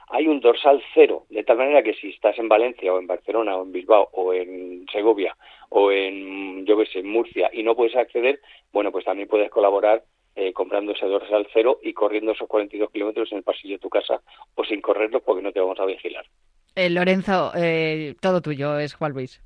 hay un dorsal cero, de tal manera que si estás en Valencia o en Barcelona o en Bilbao o en Segovia o en, yo qué sé, en Murcia y no puedes acceder, bueno, pues también puedes colaborar eh, comprando ese dorsal cero y corriendo esos 42 kilómetros en el pasillo de tu casa o sin correrlos porque no te vamos a vigilar. Eh, Lorenzo, eh, todo tuyo es Juan Luis.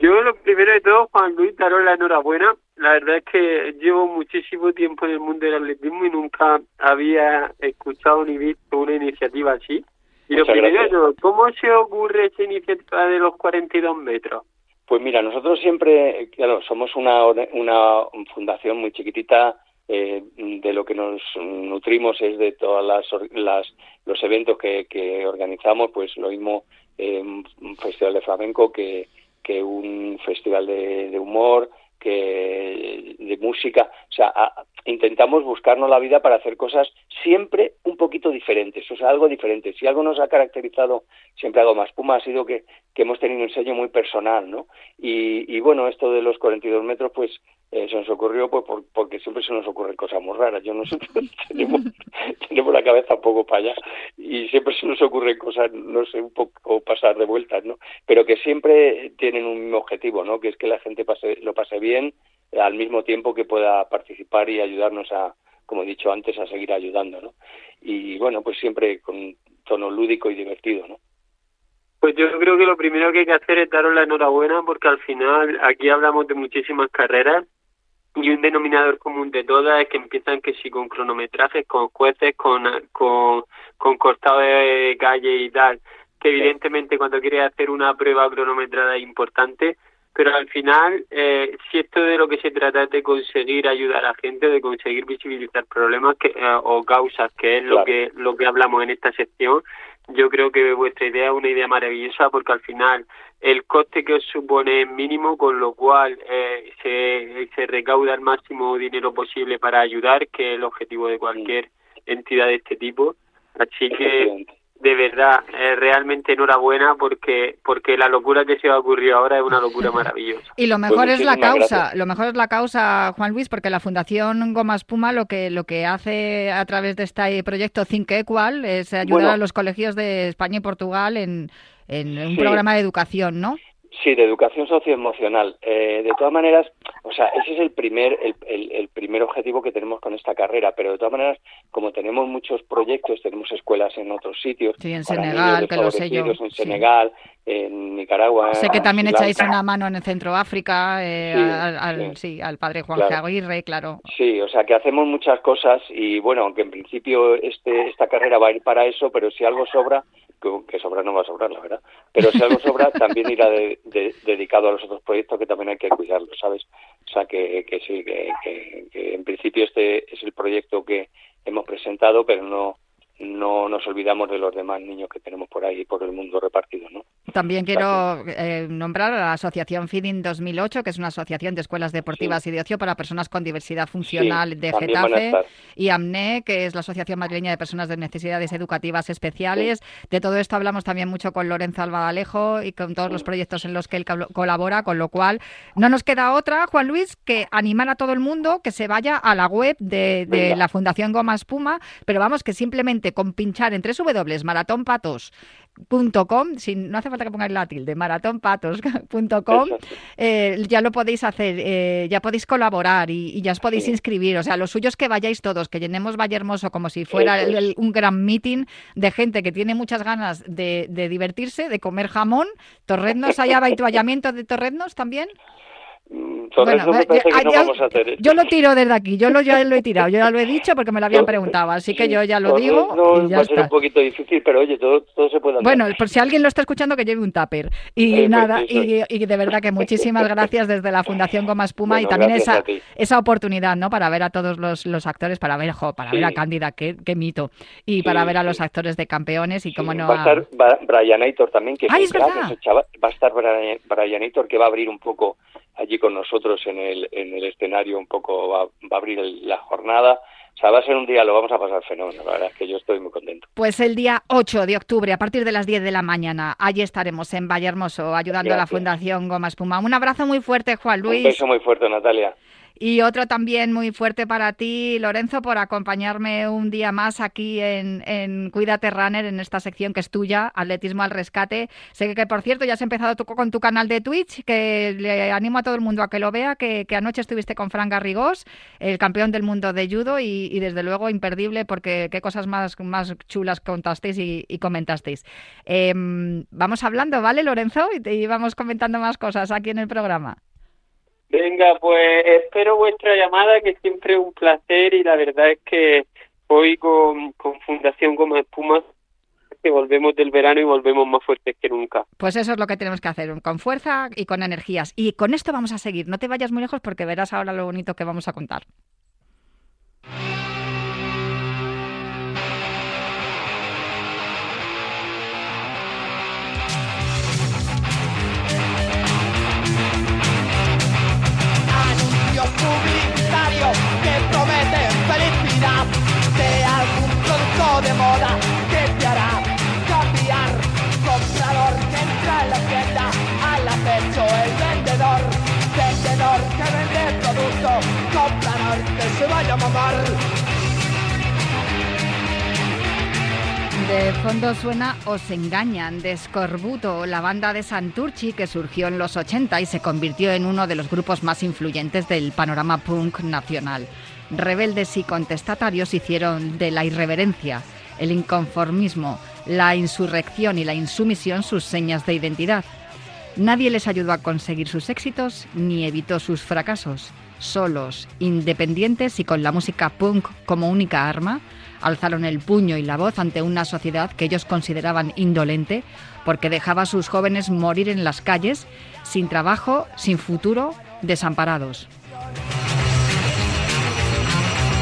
Yo lo primero de todo, Juan Luis, daros la enhorabuena. La verdad es que llevo muchísimo tiempo en el mundo del atletismo y nunca había escuchado ni visto una iniciativa así. Y lo Muchas primero de todo, ¿cómo se ocurre esa iniciativa de los 42 metros? Pues mira, nosotros siempre, claro, somos una, una fundación muy chiquitita, eh, de lo que nos nutrimos es de todas las, las los eventos que, que organizamos, pues lo mismo eh, un festival de flamenco que, que un festival de, humor, que de música, o sea, intentamos buscarnos la vida para hacer cosas siempre un poquito diferentes, o sea, algo diferente. Si algo nos ha caracterizado siempre algo más Puma ha sido que, que hemos tenido un sello muy personal, ¿no? Y, y bueno, esto de los 42 metros, pues se nos ocurrió pues por- porque siempre se nos ocurren cosas muy raras. Yo no sé, tenemos, tenemos la cabeza un poco para allá y siempre se nos ocurren cosas, no sé, un poco pasar de vueltas, ¿no? Pero que siempre tienen un mismo objetivo, ¿no? Que es que la gente pase, lo pase bien al mismo tiempo que pueda participar y ayudarnos a, como he dicho antes, a seguir ayudando, ¿no? Y bueno, pues siempre con tono lúdico y divertido, ¿no? Pues yo creo que lo primero que hay que hacer es daros la enhorabuena porque al final aquí hablamos de muchísimas carreras y un denominador común de todas es que empiezan que sí con cronometrajes, con jueces, con, con, con cortado de calle y tal, que evidentemente cuando quieres hacer una prueba cronometrada importante pero al final, eh, si esto de lo que se trata es de conseguir ayudar a la gente, de conseguir visibilizar problemas que, eh, o causas, que es lo que lo que hablamos en esta sección, yo creo que vuestra idea es una idea maravillosa porque al final el coste que os supone es mínimo, con lo cual eh, se, se recauda el máximo dinero posible para ayudar, que es el objetivo de cualquier entidad de este tipo. Así que de verdad, eh, realmente enhorabuena porque porque la locura que se va a ocurrir ahora es una locura maravillosa. Y lo Pues mejor es la causa, gracias. lo mejor es la causa, Juan Luis, porque la Fundación Goma Espuma lo que lo que hace a través de este proyecto Think Equal es ayudar Bueno. a los colegios de España y Portugal en, en un Sí. programa de educación, ¿no? Sí, de educación socioemocional. Eh, de todas maneras, o sea, ese es el primer, el, el- el primer objetivo que tenemos con esta carrera, pero de todas maneras, como tenemos muchos proyectos, tenemos escuelas en otros sitios, Sí, en Senegal, niños que lo sé yo, en sí. En Nicaragua. Sé que también echáis una mano en Centroáfrica, eh, Sí, al, al- sí. sí, al padre Juan Claro. Aguirre, claro. Sí, o sea que hacemos muchas cosas y bueno, aunque en principio este, esta carrera va a ir para eso, pero si algo sobra, que, que sobra no va a sobrar, la verdad, pero si algo sobra también irá de- de- dedicado a los otros proyectos que también hay que cuidarlos, ¿sabes? O sea que, que sí, que, que- que en principio este es el proyecto que hemos presentado, pero no no nos olvidamos de los demás niños que tenemos por ahí, por el mundo repartido, ¿no? También quiero eh, nombrar a la Asociación Feeding 2008, que es una asociación de escuelas deportivas y de ocio para personas con diversidad funcional Sí, de Getafe, y AMNE, que es la Asociación Madrileña de Personas de Necesidades Educativas Especiales. De todo esto hablamos también mucho con Lorenzo Albadalejo y con todos los proyectos en los que él col- colabora, con lo cual no nos queda otra, Juan Luis, que animar a todo el mundo que se vaya a la web de, de la Fundación Goma Espuma, pero vamos que simplemente con pinchar en www.maratonpatos.com, sin, no hace falta que pongáis la tilde, maratonpatos.com, eh, ya lo podéis hacer, eh, ya podéis colaborar y, y ya os podéis inscribir. O sea, lo suyo es que vayáis todos, que llenemos Valle Hermoso como si fuera el- un gran meeting de gente que tiene muchas ganas de, de divertirse, de comer jamón. Torreznos, ¿hay habituallamiento de torreznos también? Torres Bueno, no me parece que no ya- vamos a hacer eso. Yo lo tiro desde aquí, yo lo, ya lo he tirado, yo ya lo he dicho porque me lo habían preguntado, así que yo ya lo digo no, y ya va a ser un poquito difícil, pero oye, todo, todo se puede hacer. Bueno, por si alguien lo está escuchando, que lleve un tupper. Y Eh, nada, y, y de verdad que muchísimas gracias desde la Fundación Goma Espuma y también esa, esa oportunidad, ¿no? Para ver a todos los, los actores, para ver, jo, para ver a. Cándida, qué, qué mito. Y Sí, para ver a sí. los actores de campeones y cómo no. va a estar Brian Aitor también, que ¡Ay, un es ese chaval. va a estar Brian, Brian Aitor, que va a abrir un poco allí con nosotros en el, en el escenario, un poco va, va a abrir el- la jornada. O sea, va a ser un día, lo vamos a pasar fenómeno, la verdad es que yo estoy muy contento. Pues el día 8 de octubre, a partir de las 10 de la mañana, allí estaremos en Valle Hermoso, ayudando a la. Fundación Goma Espuma. Un abrazo muy fuerte, Juan Un Luis. beso muy fuerte, Natalia. Y otro también muy fuerte para ti, Lorenzo, por acompañarme un día más aquí en, en Cuídate Runner, en esta sección que es tuya, Atletismo al Rescate. Sé que, por cierto, ya has empezado con tu canal de Twitch, que le animo a todo el mundo a que lo vea, que, anoche estuviste con Fran Garrigós, el campeón del mundo de judo, y, desde luego imperdible, porque qué cosas más, más chulas contasteis y, comentasteis. Em, vamos hablando, ¿vale, Lorenzo? Y vamos comentando más cosas aquí en el programa. Venga, pues espero vuestra llamada, que siempre es un placer y la verdad es que hoy con, con Fundación Goma Espuma que volvemos del verano y volvemos más fuertes que nunca. Pues eso es lo que tenemos que hacer, con fuerza y con energías. Y con esto vamos a seguir. No te vayas muy lejos porque verás ahora lo bonito que vamos a contar. Felicidad de algún producto de moda que te hará cambiar. Comprador que entra en la tienda, al acecho el vendedor. Vendedor que vende producto, comprador que se vaya a mamar. De fondo suena Os engañan de Scorbuto, la banda de Santurci que surgió en los 80 y se convirtió en uno de los grupos más influyentes del panorama punk nacional. Rebeldes y contestatarios hicieron de la irreverencia, el inconformismo, la insurrección y la insumisión sus señas de identidad. Nadie les ayudó a conseguir sus éxitos ni evitó sus fracasos. Solos, independientes y con la música punk como única arma, alzaron el puño y la voz ante una sociedad que ellos consideraban indolente porque dejaba a sus jóvenes morir en las calles, sin trabajo, sin futuro, desamparados.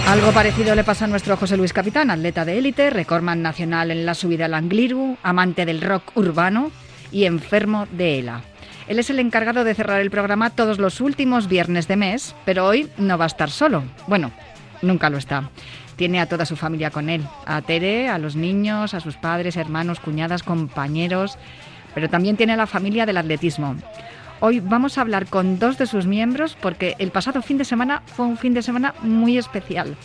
Algo parecido le pasa a nuestro José Luis Capitán, atleta de élite, recordman nacional en la subida al Angliru, amante del rock urbano y enfermo de ELA. Él es el encargado de cerrar el programa todos los últimos viernes de mes, pero hoy no va a estar solo. Bueno, nunca lo está. Tiene a toda su familia con él, a Tere, a los niños, a sus padres, hermanos, cuñadas, compañeros, pero también tiene a la familia del atletismo. Hoy vamos a hablar con dos de sus miembros porque el pasado fin de semana fue un fin de semana muy especial.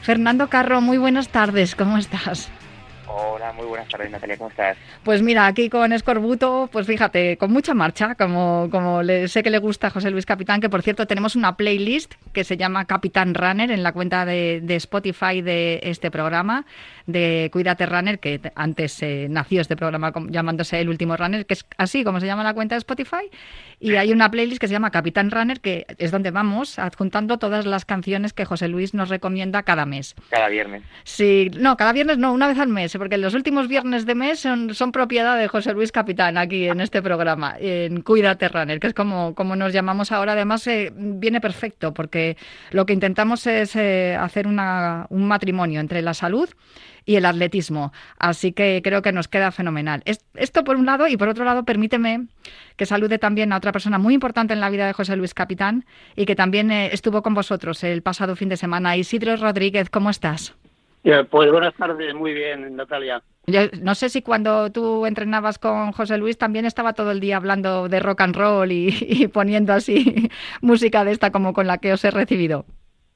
Fernando Carro, muy buenas tardes, ¿cómo estás? Hola, muy buenas tardes Natalia, ¿cómo estás? Pues mira, aquí con Escorbuto, pues fíjate, con mucha marcha, como, como le, sé que le gusta a José Luis Capitán, que por cierto tenemos una playlist que se llama Capitán Runner en la cuenta de, de Spotify de este programa, de Cuídate Runner, que antes eh, nació este programa llamándose El Último Runner, que es así como se llama la cuenta de Spotify, y hay una playlist que se llama Capitán Runner, que es donde vamos adjuntando todas las canciones que José Luis nos recomienda cada mes. Cada viernes. Sí, no, cada viernes no, una vez al mes, porque los últimos viernes de mes son, propiedad de José Luis Capitán aquí en este programa, en Cuídate Runner, que es como, como nos llamamos ahora. Además, eh, viene perfecto, porque lo que intentamos es eh, hacer una, un matrimonio entre la salud y el atletismo. Así que creo que nos queda fenomenal. Esto por un lado y por otro lado permíteme que salude también a otra persona muy importante en la vida de José Luis Capitán y que también eh, estuvo con vosotros el pasado fin de semana. Isidro Rodríguez, ¿cómo estás? Pues buenas tardes, muy bien, Natalia. Yo no sé si cuando tú entrenabas con José Luis también estaba todo el día hablando de rock and roll y, y poniendo así música de esta como con la que os he recibido.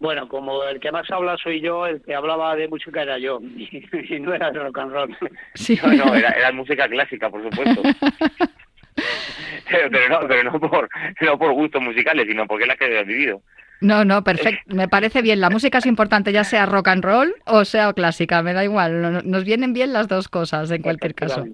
Bueno, como el que más habla soy yo, el que hablaba de música era yo, y, no era de rock and roll. Sí. No, no, era, era música clásica, por supuesto. pero, pero, no, pero no por, no por gustos musicales, sino porque es la que he vivido. No, no, perfecto. Me parece bien. La música es importante, ya sea rock and roll o sea clásica, me da igual. Nos vienen bien las dos cosas en cualquier caso.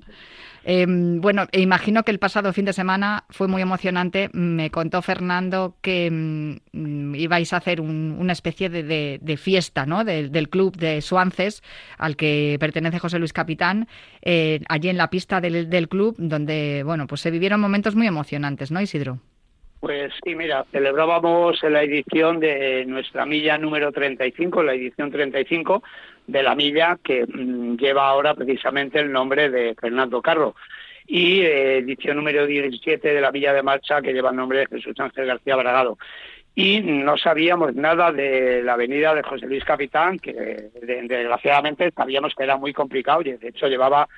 Eh, bueno, imagino que el pasado fin de semana fue muy emocionante. Me contó Fernando que mm, ibais a hacer una especie de, de, fiesta ¿no? del club de Suances, al que pertenece José Luis Capitán, eh, allí en la pista del, del, club, donde bueno, pues se vivieron momentos muy emocionantes, ¿no, Isidro? Pues sí, mira, celebrábamos la edición de nuestra milla número 35, la edición 35, de la milla que mm, lleva ahora precisamente el nombre de Fernando Carro y eh, edición número 17 de la milla de marcha que lleva el nombre de Jesús Ángel García Bragado. Y no sabíamos nada de la avenida de José Luis Capitán, que desgraciadamente sabíamos que era muy complicado y de hecho llevaba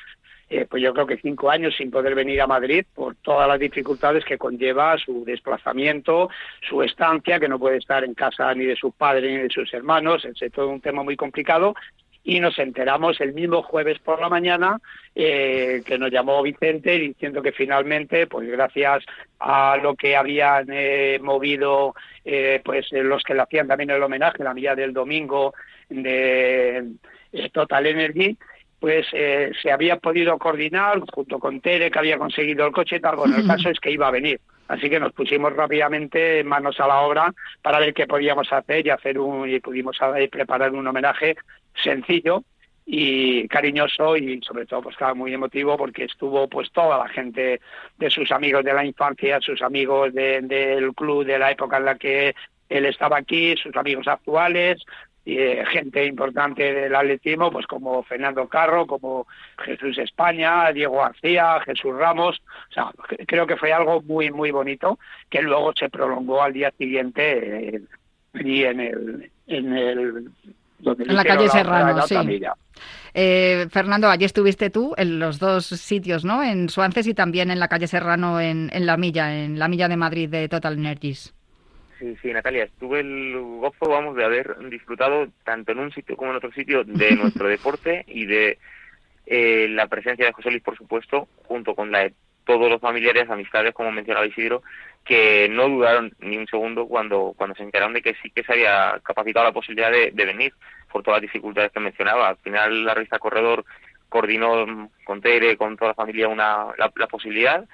eh, pues yo creo que cinco años sin poder venir a Madrid por todas las dificultades que conlleva su desplazamiento, su estancia, que no puede estar en casa ni de sus padres ni de sus hermanos, es todo un tema muy complicado. Y nos enteramos el mismo jueves por la mañana eh, que nos llamó Vicente diciendo que finalmente, pues gracias a lo que habían eh, movido pues los que le hacían también el homenaje, la mía del domingo de Total Energy, pues se había podido coordinar junto con Tere, que había conseguido el coche y tal. Bueno, el caso es que iba a venir. Así que nos pusimos rápidamente manos a la obra para ver qué podíamos hacer y hacer un y pudimos preparar un homenaje sencillo y cariñoso y sobre todo pues estaba muy emotivo porque estuvo pues toda la gente de sus amigos de la infancia, sus amigos del club de la época en la que él estaba aquí, sus amigos actuales, eh, gente importante del atletismo, pues como Fernando Carro, como Jesús España, Diego García, Jesús Ramos. O sea, creo que fue algo muy, muy bonito que luego se prolongó al día siguiente eh, allí en el, en el en la calle Serrano, sí. Eh, Fernando, allí estuviste tú en los dos sitios, ¿no? En Suances y también en la calle Serrano en, en La Milla, en la Milla de Madrid de Total Energies. Sí, sí, Natalia, tuve el gozo, vamos, de haber disfrutado tanto en un sitio como en otro sitio de nuestro deporte y de eh, la presencia de José Luis, por supuesto, junto con la de todos los familiares, amistades, como mencionaba Isidro, que no dudaron ni un segundo cuando, cuando se enteraron de que sí que se había capacitado la posibilidad de, venir por todas las dificultades que mencionaba. Al final la revista Corredor coordinó con Tere, con toda la familia una, la, posibilidad.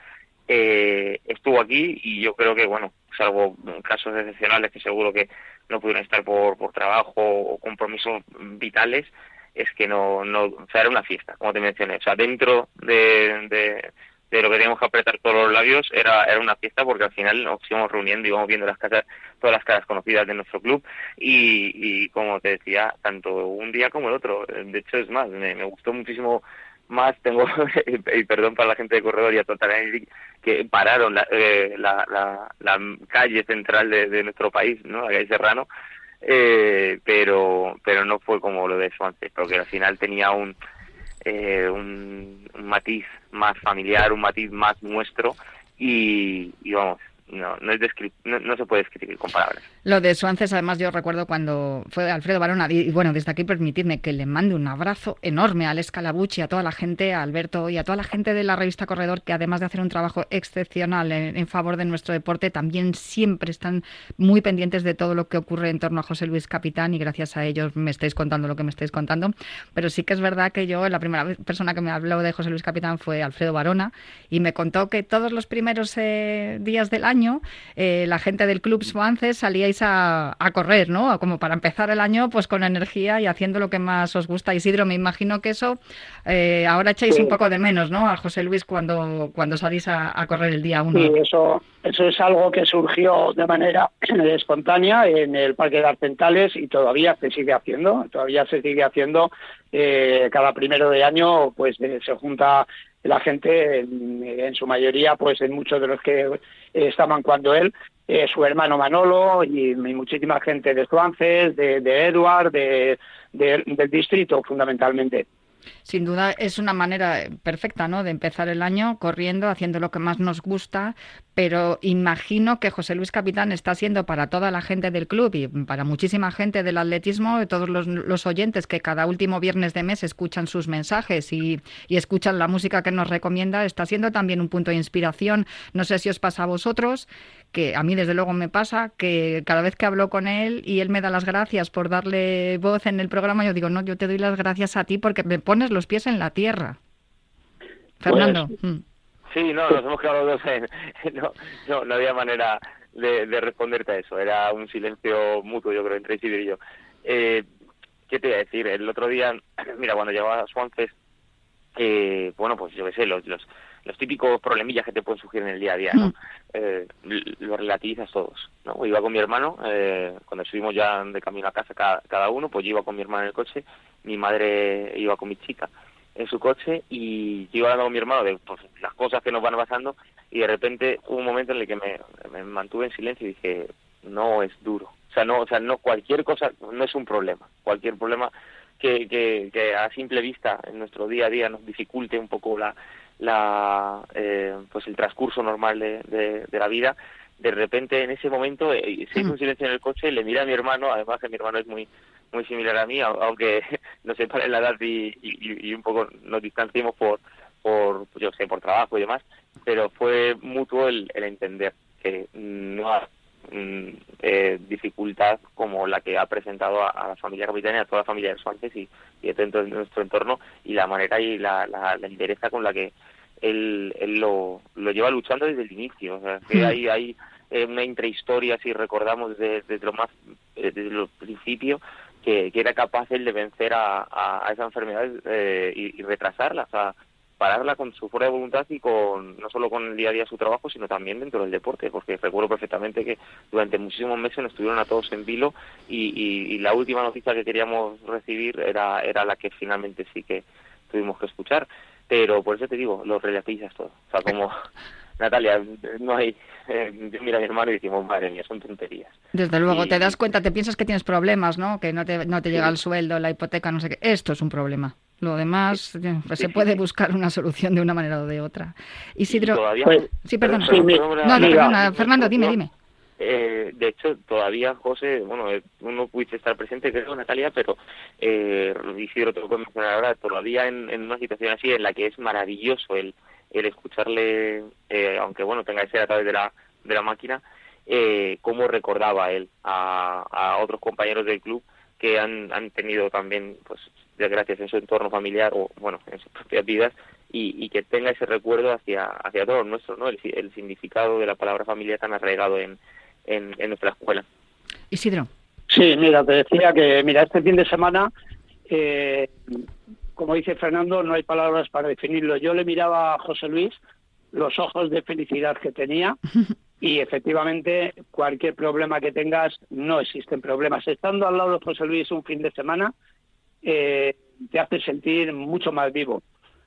Eh, estuvo aquí y yo creo que, bueno, salvo casos excepcionales que seguro que no pudieron estar por, por trabajo o compromisos vitales, es que no, no, o sea, era una fiesta, como te mencioné, o sea, dentro de, lo que teníamos que apretar todos los labios era, era una fiesta porque al final nos íbamos reuniendo y íbamos viendo las casas, todas las caras conocidas de nuestro club y, y como te decía, tanto un día como el otro, de hecho es más, me gustó muchísimo más tengo y perdón para la gente de corredor y a Total que pararon la, eh, la, la, calle central de, de nuestro país no la calle Serrano eh, pero pero no fue como lo de Swansea porque al final tenía un, eh, un matiz más familiar un matiz más nuestro y, vamos no no es descri- no, no se puede describir con palabras Lo de Suances, además, yo recuerdo cuando fue Alfredo Barona, y bueno, desde aquí permitidme que le mande un abrazo enorme a Alex Calabucci, a toda la gente, a Alberto y a toda la gente de la revista Corredor, que además de hacer un trabajo excepcional en, favor de nuestro deporte, también siempre están muy pendientes de todo lo que ocurre en torno a José Luis Capitán, y gracias a ellos me estáis contando lo que me estáis contando. Pero sí que es verdad que yo, la primera persona que me habló de José Luis Capitán fue Alfredo Barona, y me contó que todos los primeros eh, días del año, eh, la gente del Club Suances salíais a, a correr, ¿no? Como para empezar el año pues con energía y haciendo lo que más os gusta. Isidro, me imagino que eso eh, ahora echáis un poco de menos, ¿no? A José Luis cuando, cuando salís a, a correr el día uno. Sí, eso, eso es algo que surgió de manera espontánea en el Parque de Arpentales y todavía se sigue haciendo, todavía se sigue haciendo. eh, cada primero de año, pues eh, se junta la gente, en, su mayoría, pues en muchos de los que eh, estaban cuando él, eh, su hermano Manolo y, muchísima gente de Suances, de, de Edward, de- del distrito fundamentalmente. Sin duda es una manera perfecta, ¿no? De empezar el año corriendo, haciendo lo que más nos gusta, pero imagino que José Luis Capitán está siendo para toda la gente del club y para muchísima gente del atletismo, todos los, oyentes que cada último viernes de mes escuchan sus mensajes y escuchan la música que nos recomienda, está siendo también un punto de inspiración. No sé si os pasa a vosotros, que a mí desde luego me pasa, que cada vez que hablo con él y él me da las gracias por darle voz en el programa, yo digo, no, yo te doy las gracias a ti porque me pones los pies en la tierra. Fernando. mm. Sí, no, nos hemos quedado los dos en... No, no, no había manera de, de responderte a eso. Era un silencio mutuo, yo creo, entre Isidro y yo. Eh, ¿Qué te iba a decir? El otro día, mira, cuando llegaba a Swances, eh, bueno, pues yo qué sé, los, los, los típicos problemillas que te pueden surgir en el día a día, ¿no? Eh, l- lo relativizas todos, ¿no? Iba con mi hermano, eh, cuando estuvimos ya de camino a casa cada, cada uno, pues yo iba con mi hermano en el coche, mi madre iba con mi chica en su coche y yo iba hablando con mi hermano de pues, las cosas que nos van pasando y de repente hubo un momento en el que me, me mantuve en silencio y dije, no es duro. O sea, no, o sea, no cualquier cosa no es un problema. Cualquier problema que, que, que a simple vista en nuestro día a día nos dificulte un poco la, la eh, pues el transcurso normal de, de, de la vida de repente en ese momento eh, se hizo un silencio en el coche le miré a mi hermano además que mi hermano es muy muy similar a mí au- aunque nos separe la edad y, y, y un poco nos distanciemos por por yo sé por trabajo y demás pero fue mutuo el, el entender que no mm, eh, dificultad como la que ha presentado a, a la familia capitana y a toda la familia de Suárez y, y dentro de nuestro entorno y la manera y la, la, la con la que él, él lo, lo lleva luchando desde el inicio. O sea, que Mm. hay, hay eh, una intrahistoria, si recordamos, desde, desde lo más eh, desde el principio, que, que era capaz él de vencer a, a, a esa enfermedad eh, y, y retrasarla, o sea, pararla con su fuerza de voluntad y con no solo con el día a día de su trabajo, sino también dentro del deporte, porque recuerdo perfectamente que durante muchísimos meses nos estuvieron a todos en vilo y, y, y la última noticia que queríamos recibir era, era la que finalmente sí que tuvimos que escuchar. Pero por eso te digo, lo relativizas todo. O sea, como Natalia, no hay. eh, yo miro a mi hermano y decimos, madre mía, son tonterías. Desde luego, Y- te das cuenta, te piensas que tienes problemas, ¿no? Que no te, no te llega el sueldo, la hipoteca, no sé qué. Esto es un problema. Lo demás, pues se puede buscar una solución de una manera o de otra. Isidro. todavía- Pues, sí, perdona. No, no, perdona, Fernando, dime, no, dime. Eh, de hecho, todavía, José, bueno, eh, no pudiste estar presente, creo, Natalia, pero eh, Isidro te lo puedo mencionar ahora, todavía en, en una situación así en la que es maravilloso el, el escucharle, eh, aunque bueno, tenga que ser a través de la, de la máquina, eh, cómo recordaba él a, a otros compañeros del club que han, han tenido también, pues, desgracias en su entorno familiar o, bueno, en sus propias vidas y, y que tenga ese recuerdo hacia, hacia todos nuestros, ¿no? El, el significado de la palabra familia tan arraigado en, en, en nuestra escuela. Isidro. Sí, mira, te decía que, mira, este fin de semana eh, como dice Fernando, no hay palabras para definirlo. Yo le miraba a José Luis los ojos de felicidad que tenía y efectivamente cualquier problema que tengas, no existen problemas. Estando al lado de José Luis un fin de semana, eh, te hace sentir mucho más vivo.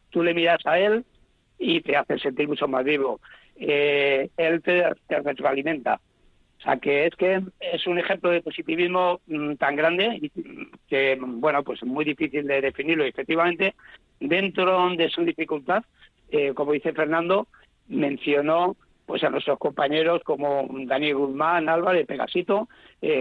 Tú le miras a él y te hace sentir mucho más vivo. Eh, él te, te retroalimenta. O sea, que es que es un ejemplo de positivismo mm, tan grande mm, que, bueno, pues muy difícil de definirlo. Y efectivamente, dentro de su dificultad, eh, como dice Fernando, mencionó pues a nuestros compañeros como Daniel Guzmán, Álvarez, Pegasito,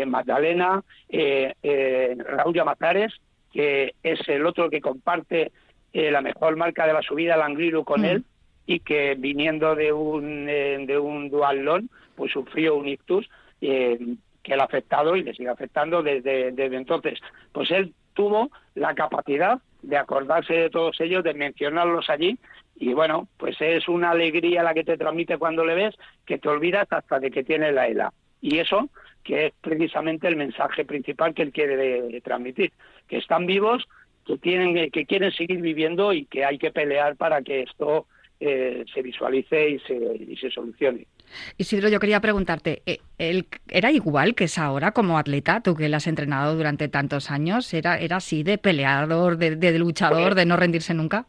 Magdalena, eh, eh, Raúl Yamazares, que es el otro que comparte eh, la mejor marca de la subida, el Angliru, con Mm. él, y que viniendo de un, eh, de un dualón, pues sufrió un ictus eh, que le ha afectado y le sigue afectando desde, desde entonces. Pues él tuvo la capacidad de acordarse de todos ellos, de mencionarlos allí, y bueno, pues es una alegría la que te transmite cuando le ves, que te olvidas hasta de que tiene la ELA. Y eso, que es precisamente el mensaje principal que él quiere de- de transmitir, que están vivos, que tienen, que quieren seguir viviendo y que hay que pelear para que esto eh, se visualice y se, y se solucione. Isidro, yo quería preguntarte, eh, ¿él ¿era igual que es ahora como atleta? Tú que le has entrenado durante tantos años, ¿era, era así de peleador, de, de luchador, de no rendirse nunca?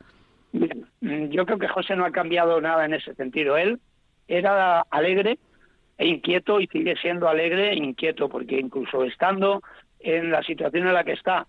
Bien, yo creo que José no ha cambiado nada en ese sentido. Él era alegre e inquieto y sigue siendo alegre e inquieto, porque incluso estando en la situación en la que está,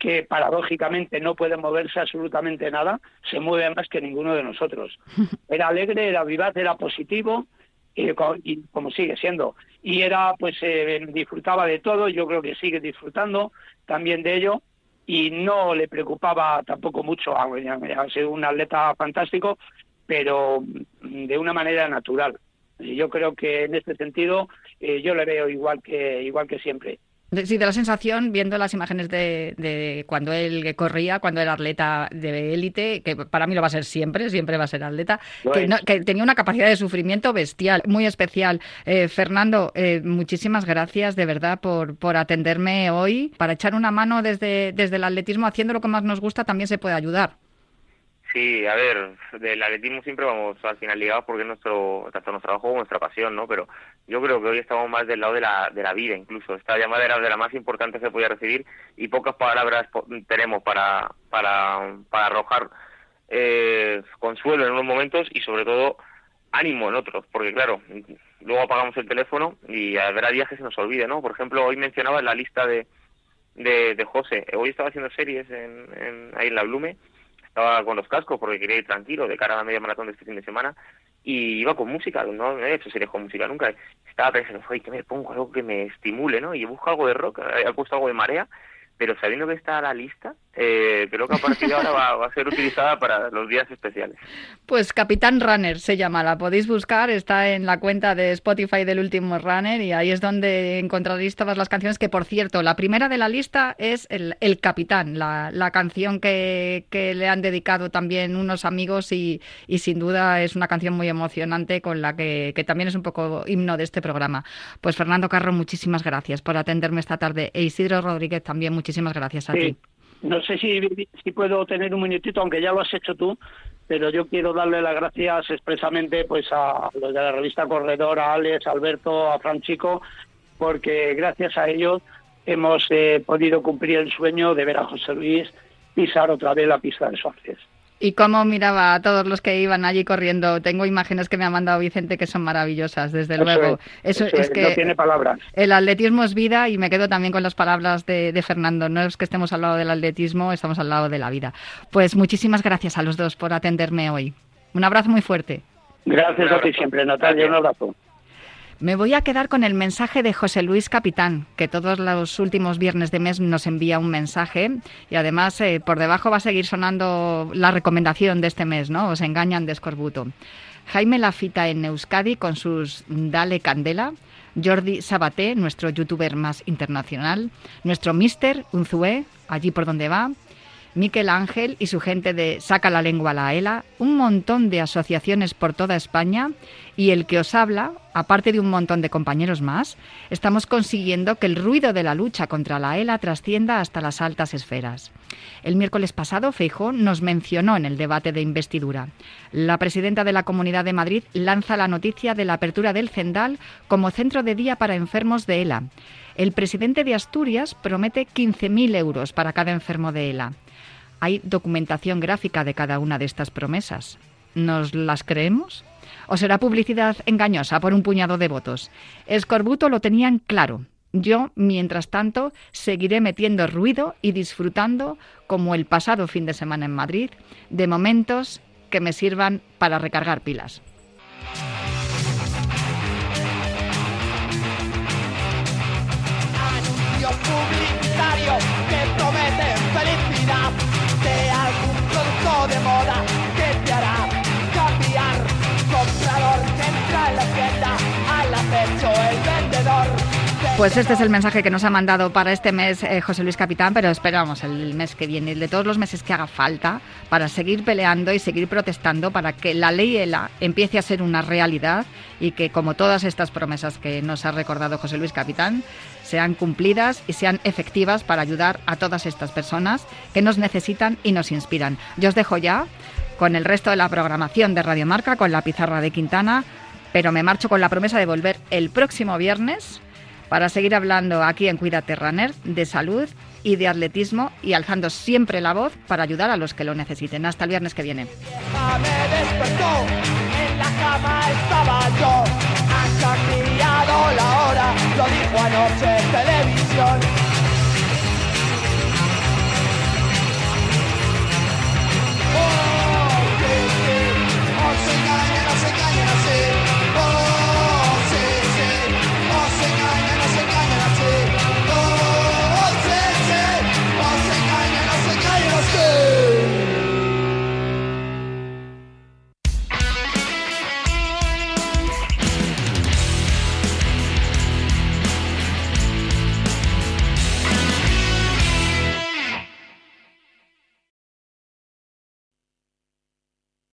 que paradójicamente no puede moverse absolutamente nada, se mueve más que ninguno de nosotros. Era alegre, era vivaz, era positivo, eh, y como sigue siendo. Y era, pues, eh, disfrutaba de todo, yo creo que sigue disfrutando también de ello, y no le preocupaba tampoco mucho, ha ha sido un atleta fantástico, pero mm, de una manera natural. Yo creo que en este sentido eh, yo le veo igual que igual que siempre. Sí, de la sensación, viendo las imágenes de, de cuando él corría, cuando era atleta de élite, que para mí lo va a ser siempre, siempre va a ser atleta, que, es. no- que tenía una capacidad de sufrimiento bestial, muy especial. Eh, Fernando, eh, muchísimas gracias de verdad por, por atenderme hoy. Para echar una mano desde, desde el atletismo, haciendo lo que más nos gusta, también se puede ayudar. Sí, a ver, del atletismo siempre vamos al final ligados porque es nuestro, tanto nuestro trabajo como nuestra pasión, ¿no? Pero yo creo que hoy estamos más del lado de la, de la vida incluso. Esta llamada era de la más importante que podía recibir y pocas palabras tenemos para, para, para arrojar eh, consuelo en unos momentos y sobre todo ánimo en otros, porque claro, luego apagamos el teléfono y habrá días que se nos olvide, ¿no? Por ejemplo, hoy mencionaba en la lista de, de, de José, hoy estaba haciendo series en, en- ahí en la Blume estaba con los cascos porque quería ir tranquilo de cara a la media maratón de este fin de semana y iba con música, no me he hecho series con música nunca. Estaba pensando, oye, que me pongo algo que me estimule, ¿no? Y busco algo de rock, he puesto algo de marea, pero sabiendo que está la lista, eh, creo que a partir de ahora va, a ser utilizada para los días especiales. Pues Capitán Runner se llama, la podéis buscar, está en la cuenta de Spotify del último Runner y ahí es donde encontraréis todas las canciones, que por cierto, la primera de la lista es El, El Capitán, la, canción que, le han dedicado también unos amigos y, sin duda es una canción muy emocionante con la que, que también es un poco himno de este programa. Pues Fernando Carro, muchísimas gracias por atenderme esta tarde e Isidro Rodríguez también, muchísimas gracias a Sí. ti. No sé si, si puedo tener un minutito, aunque ya lo has hecho tú, pero yo quiero darle las gracias expresamente pues a los de la revista Corredor, a Alex, a Alberto, a Franchico, porque gracias a ellos hemos eh, podido cumplir el sueño de ver a José Luis pisar otra vez la pista de Suárez. Y cómo miraba a todos los que iban allí corriendo. Tengo imágenes que me ha mandado Vicente que son maravillosas, desde Eso luego. es, Eso, eso es es, que no tiene palabras. el atletismo es vida y me quedo también con las palabras de, de Fernando. No es que estemos al lado del atletismo, estamos al lado de la vida. Pues muchísimas gracias a los dos por atenderme hoy. Un abrazo muy fuerte. Gracias a ti siempre, Natalia, un abrazo. Me voy a quedar con el mensaje de José Luis Capitán, que todos los últimos viernes de mes nos envía un mensaje y además eh, por debajo va a seguir sonando la recomendación de este mes, ¿no? Os engañan de escorbuto. Jaime Lafita en Euskadi con sus Dale Candela, Jordi Sabaté, nuestro youtuber más internacional, nuestro Mister Unzué, allí por donde va, Miquel Ángel y su gente de Saca la lengua a la ELA, un montón de asociaciones por toda España y el que os habla, aparte de un montón de compañeros más, estamos consiguiendo que el ruido de la lucha contra la ELA trascienda hasta las altas esferas. El miércoles pasado, Feijó nos mencionó en el debate de investidura. La presidenta de la Comunidad de Madrid lanza la noticia de la apertura del Cendal como centro de día para enfermos de ELA. El presidente de Asturias promete 15.000 euros para cada enfermo de ELA. Hay documentación gráfica de cada una de estas promesas. ¿Nos las creemos? ¿O será publicidad engañosa por un puñado de votos? Escorbuto lo tenían claro. Yo, mientras tanto, seguiré metiendo ruido y disfrutando, como el pasado fin de semana en Madrid, de momentos que me sirvan para recargar pilas. Pues este es el mensaje que nos ha mandado para este mes eh, José Luis Capitán, pero esperamos el mes que viene, el de todos los meses que haga falta, para seguir peleando y seguir protestando para que la ley ELA empiece a ser una realidad y que, como todas estas promesas que nos ha recordado José Luis Capitán, sean cumplidas y sean efectivas para ayudar a todas estas personas que nos necesitan y nos inspiran. Yo os dejo ya con el resto de la programación de Radio Marca, con la pizarra de Quintana, pero me marcho con la promesa de volver el próximo viernes para seguir hablando aquí en Cuídate Runner de salud y de atletismo y alzando siempre la voz para ayudar a los que lo necesiten. Hasta el viernes que viene.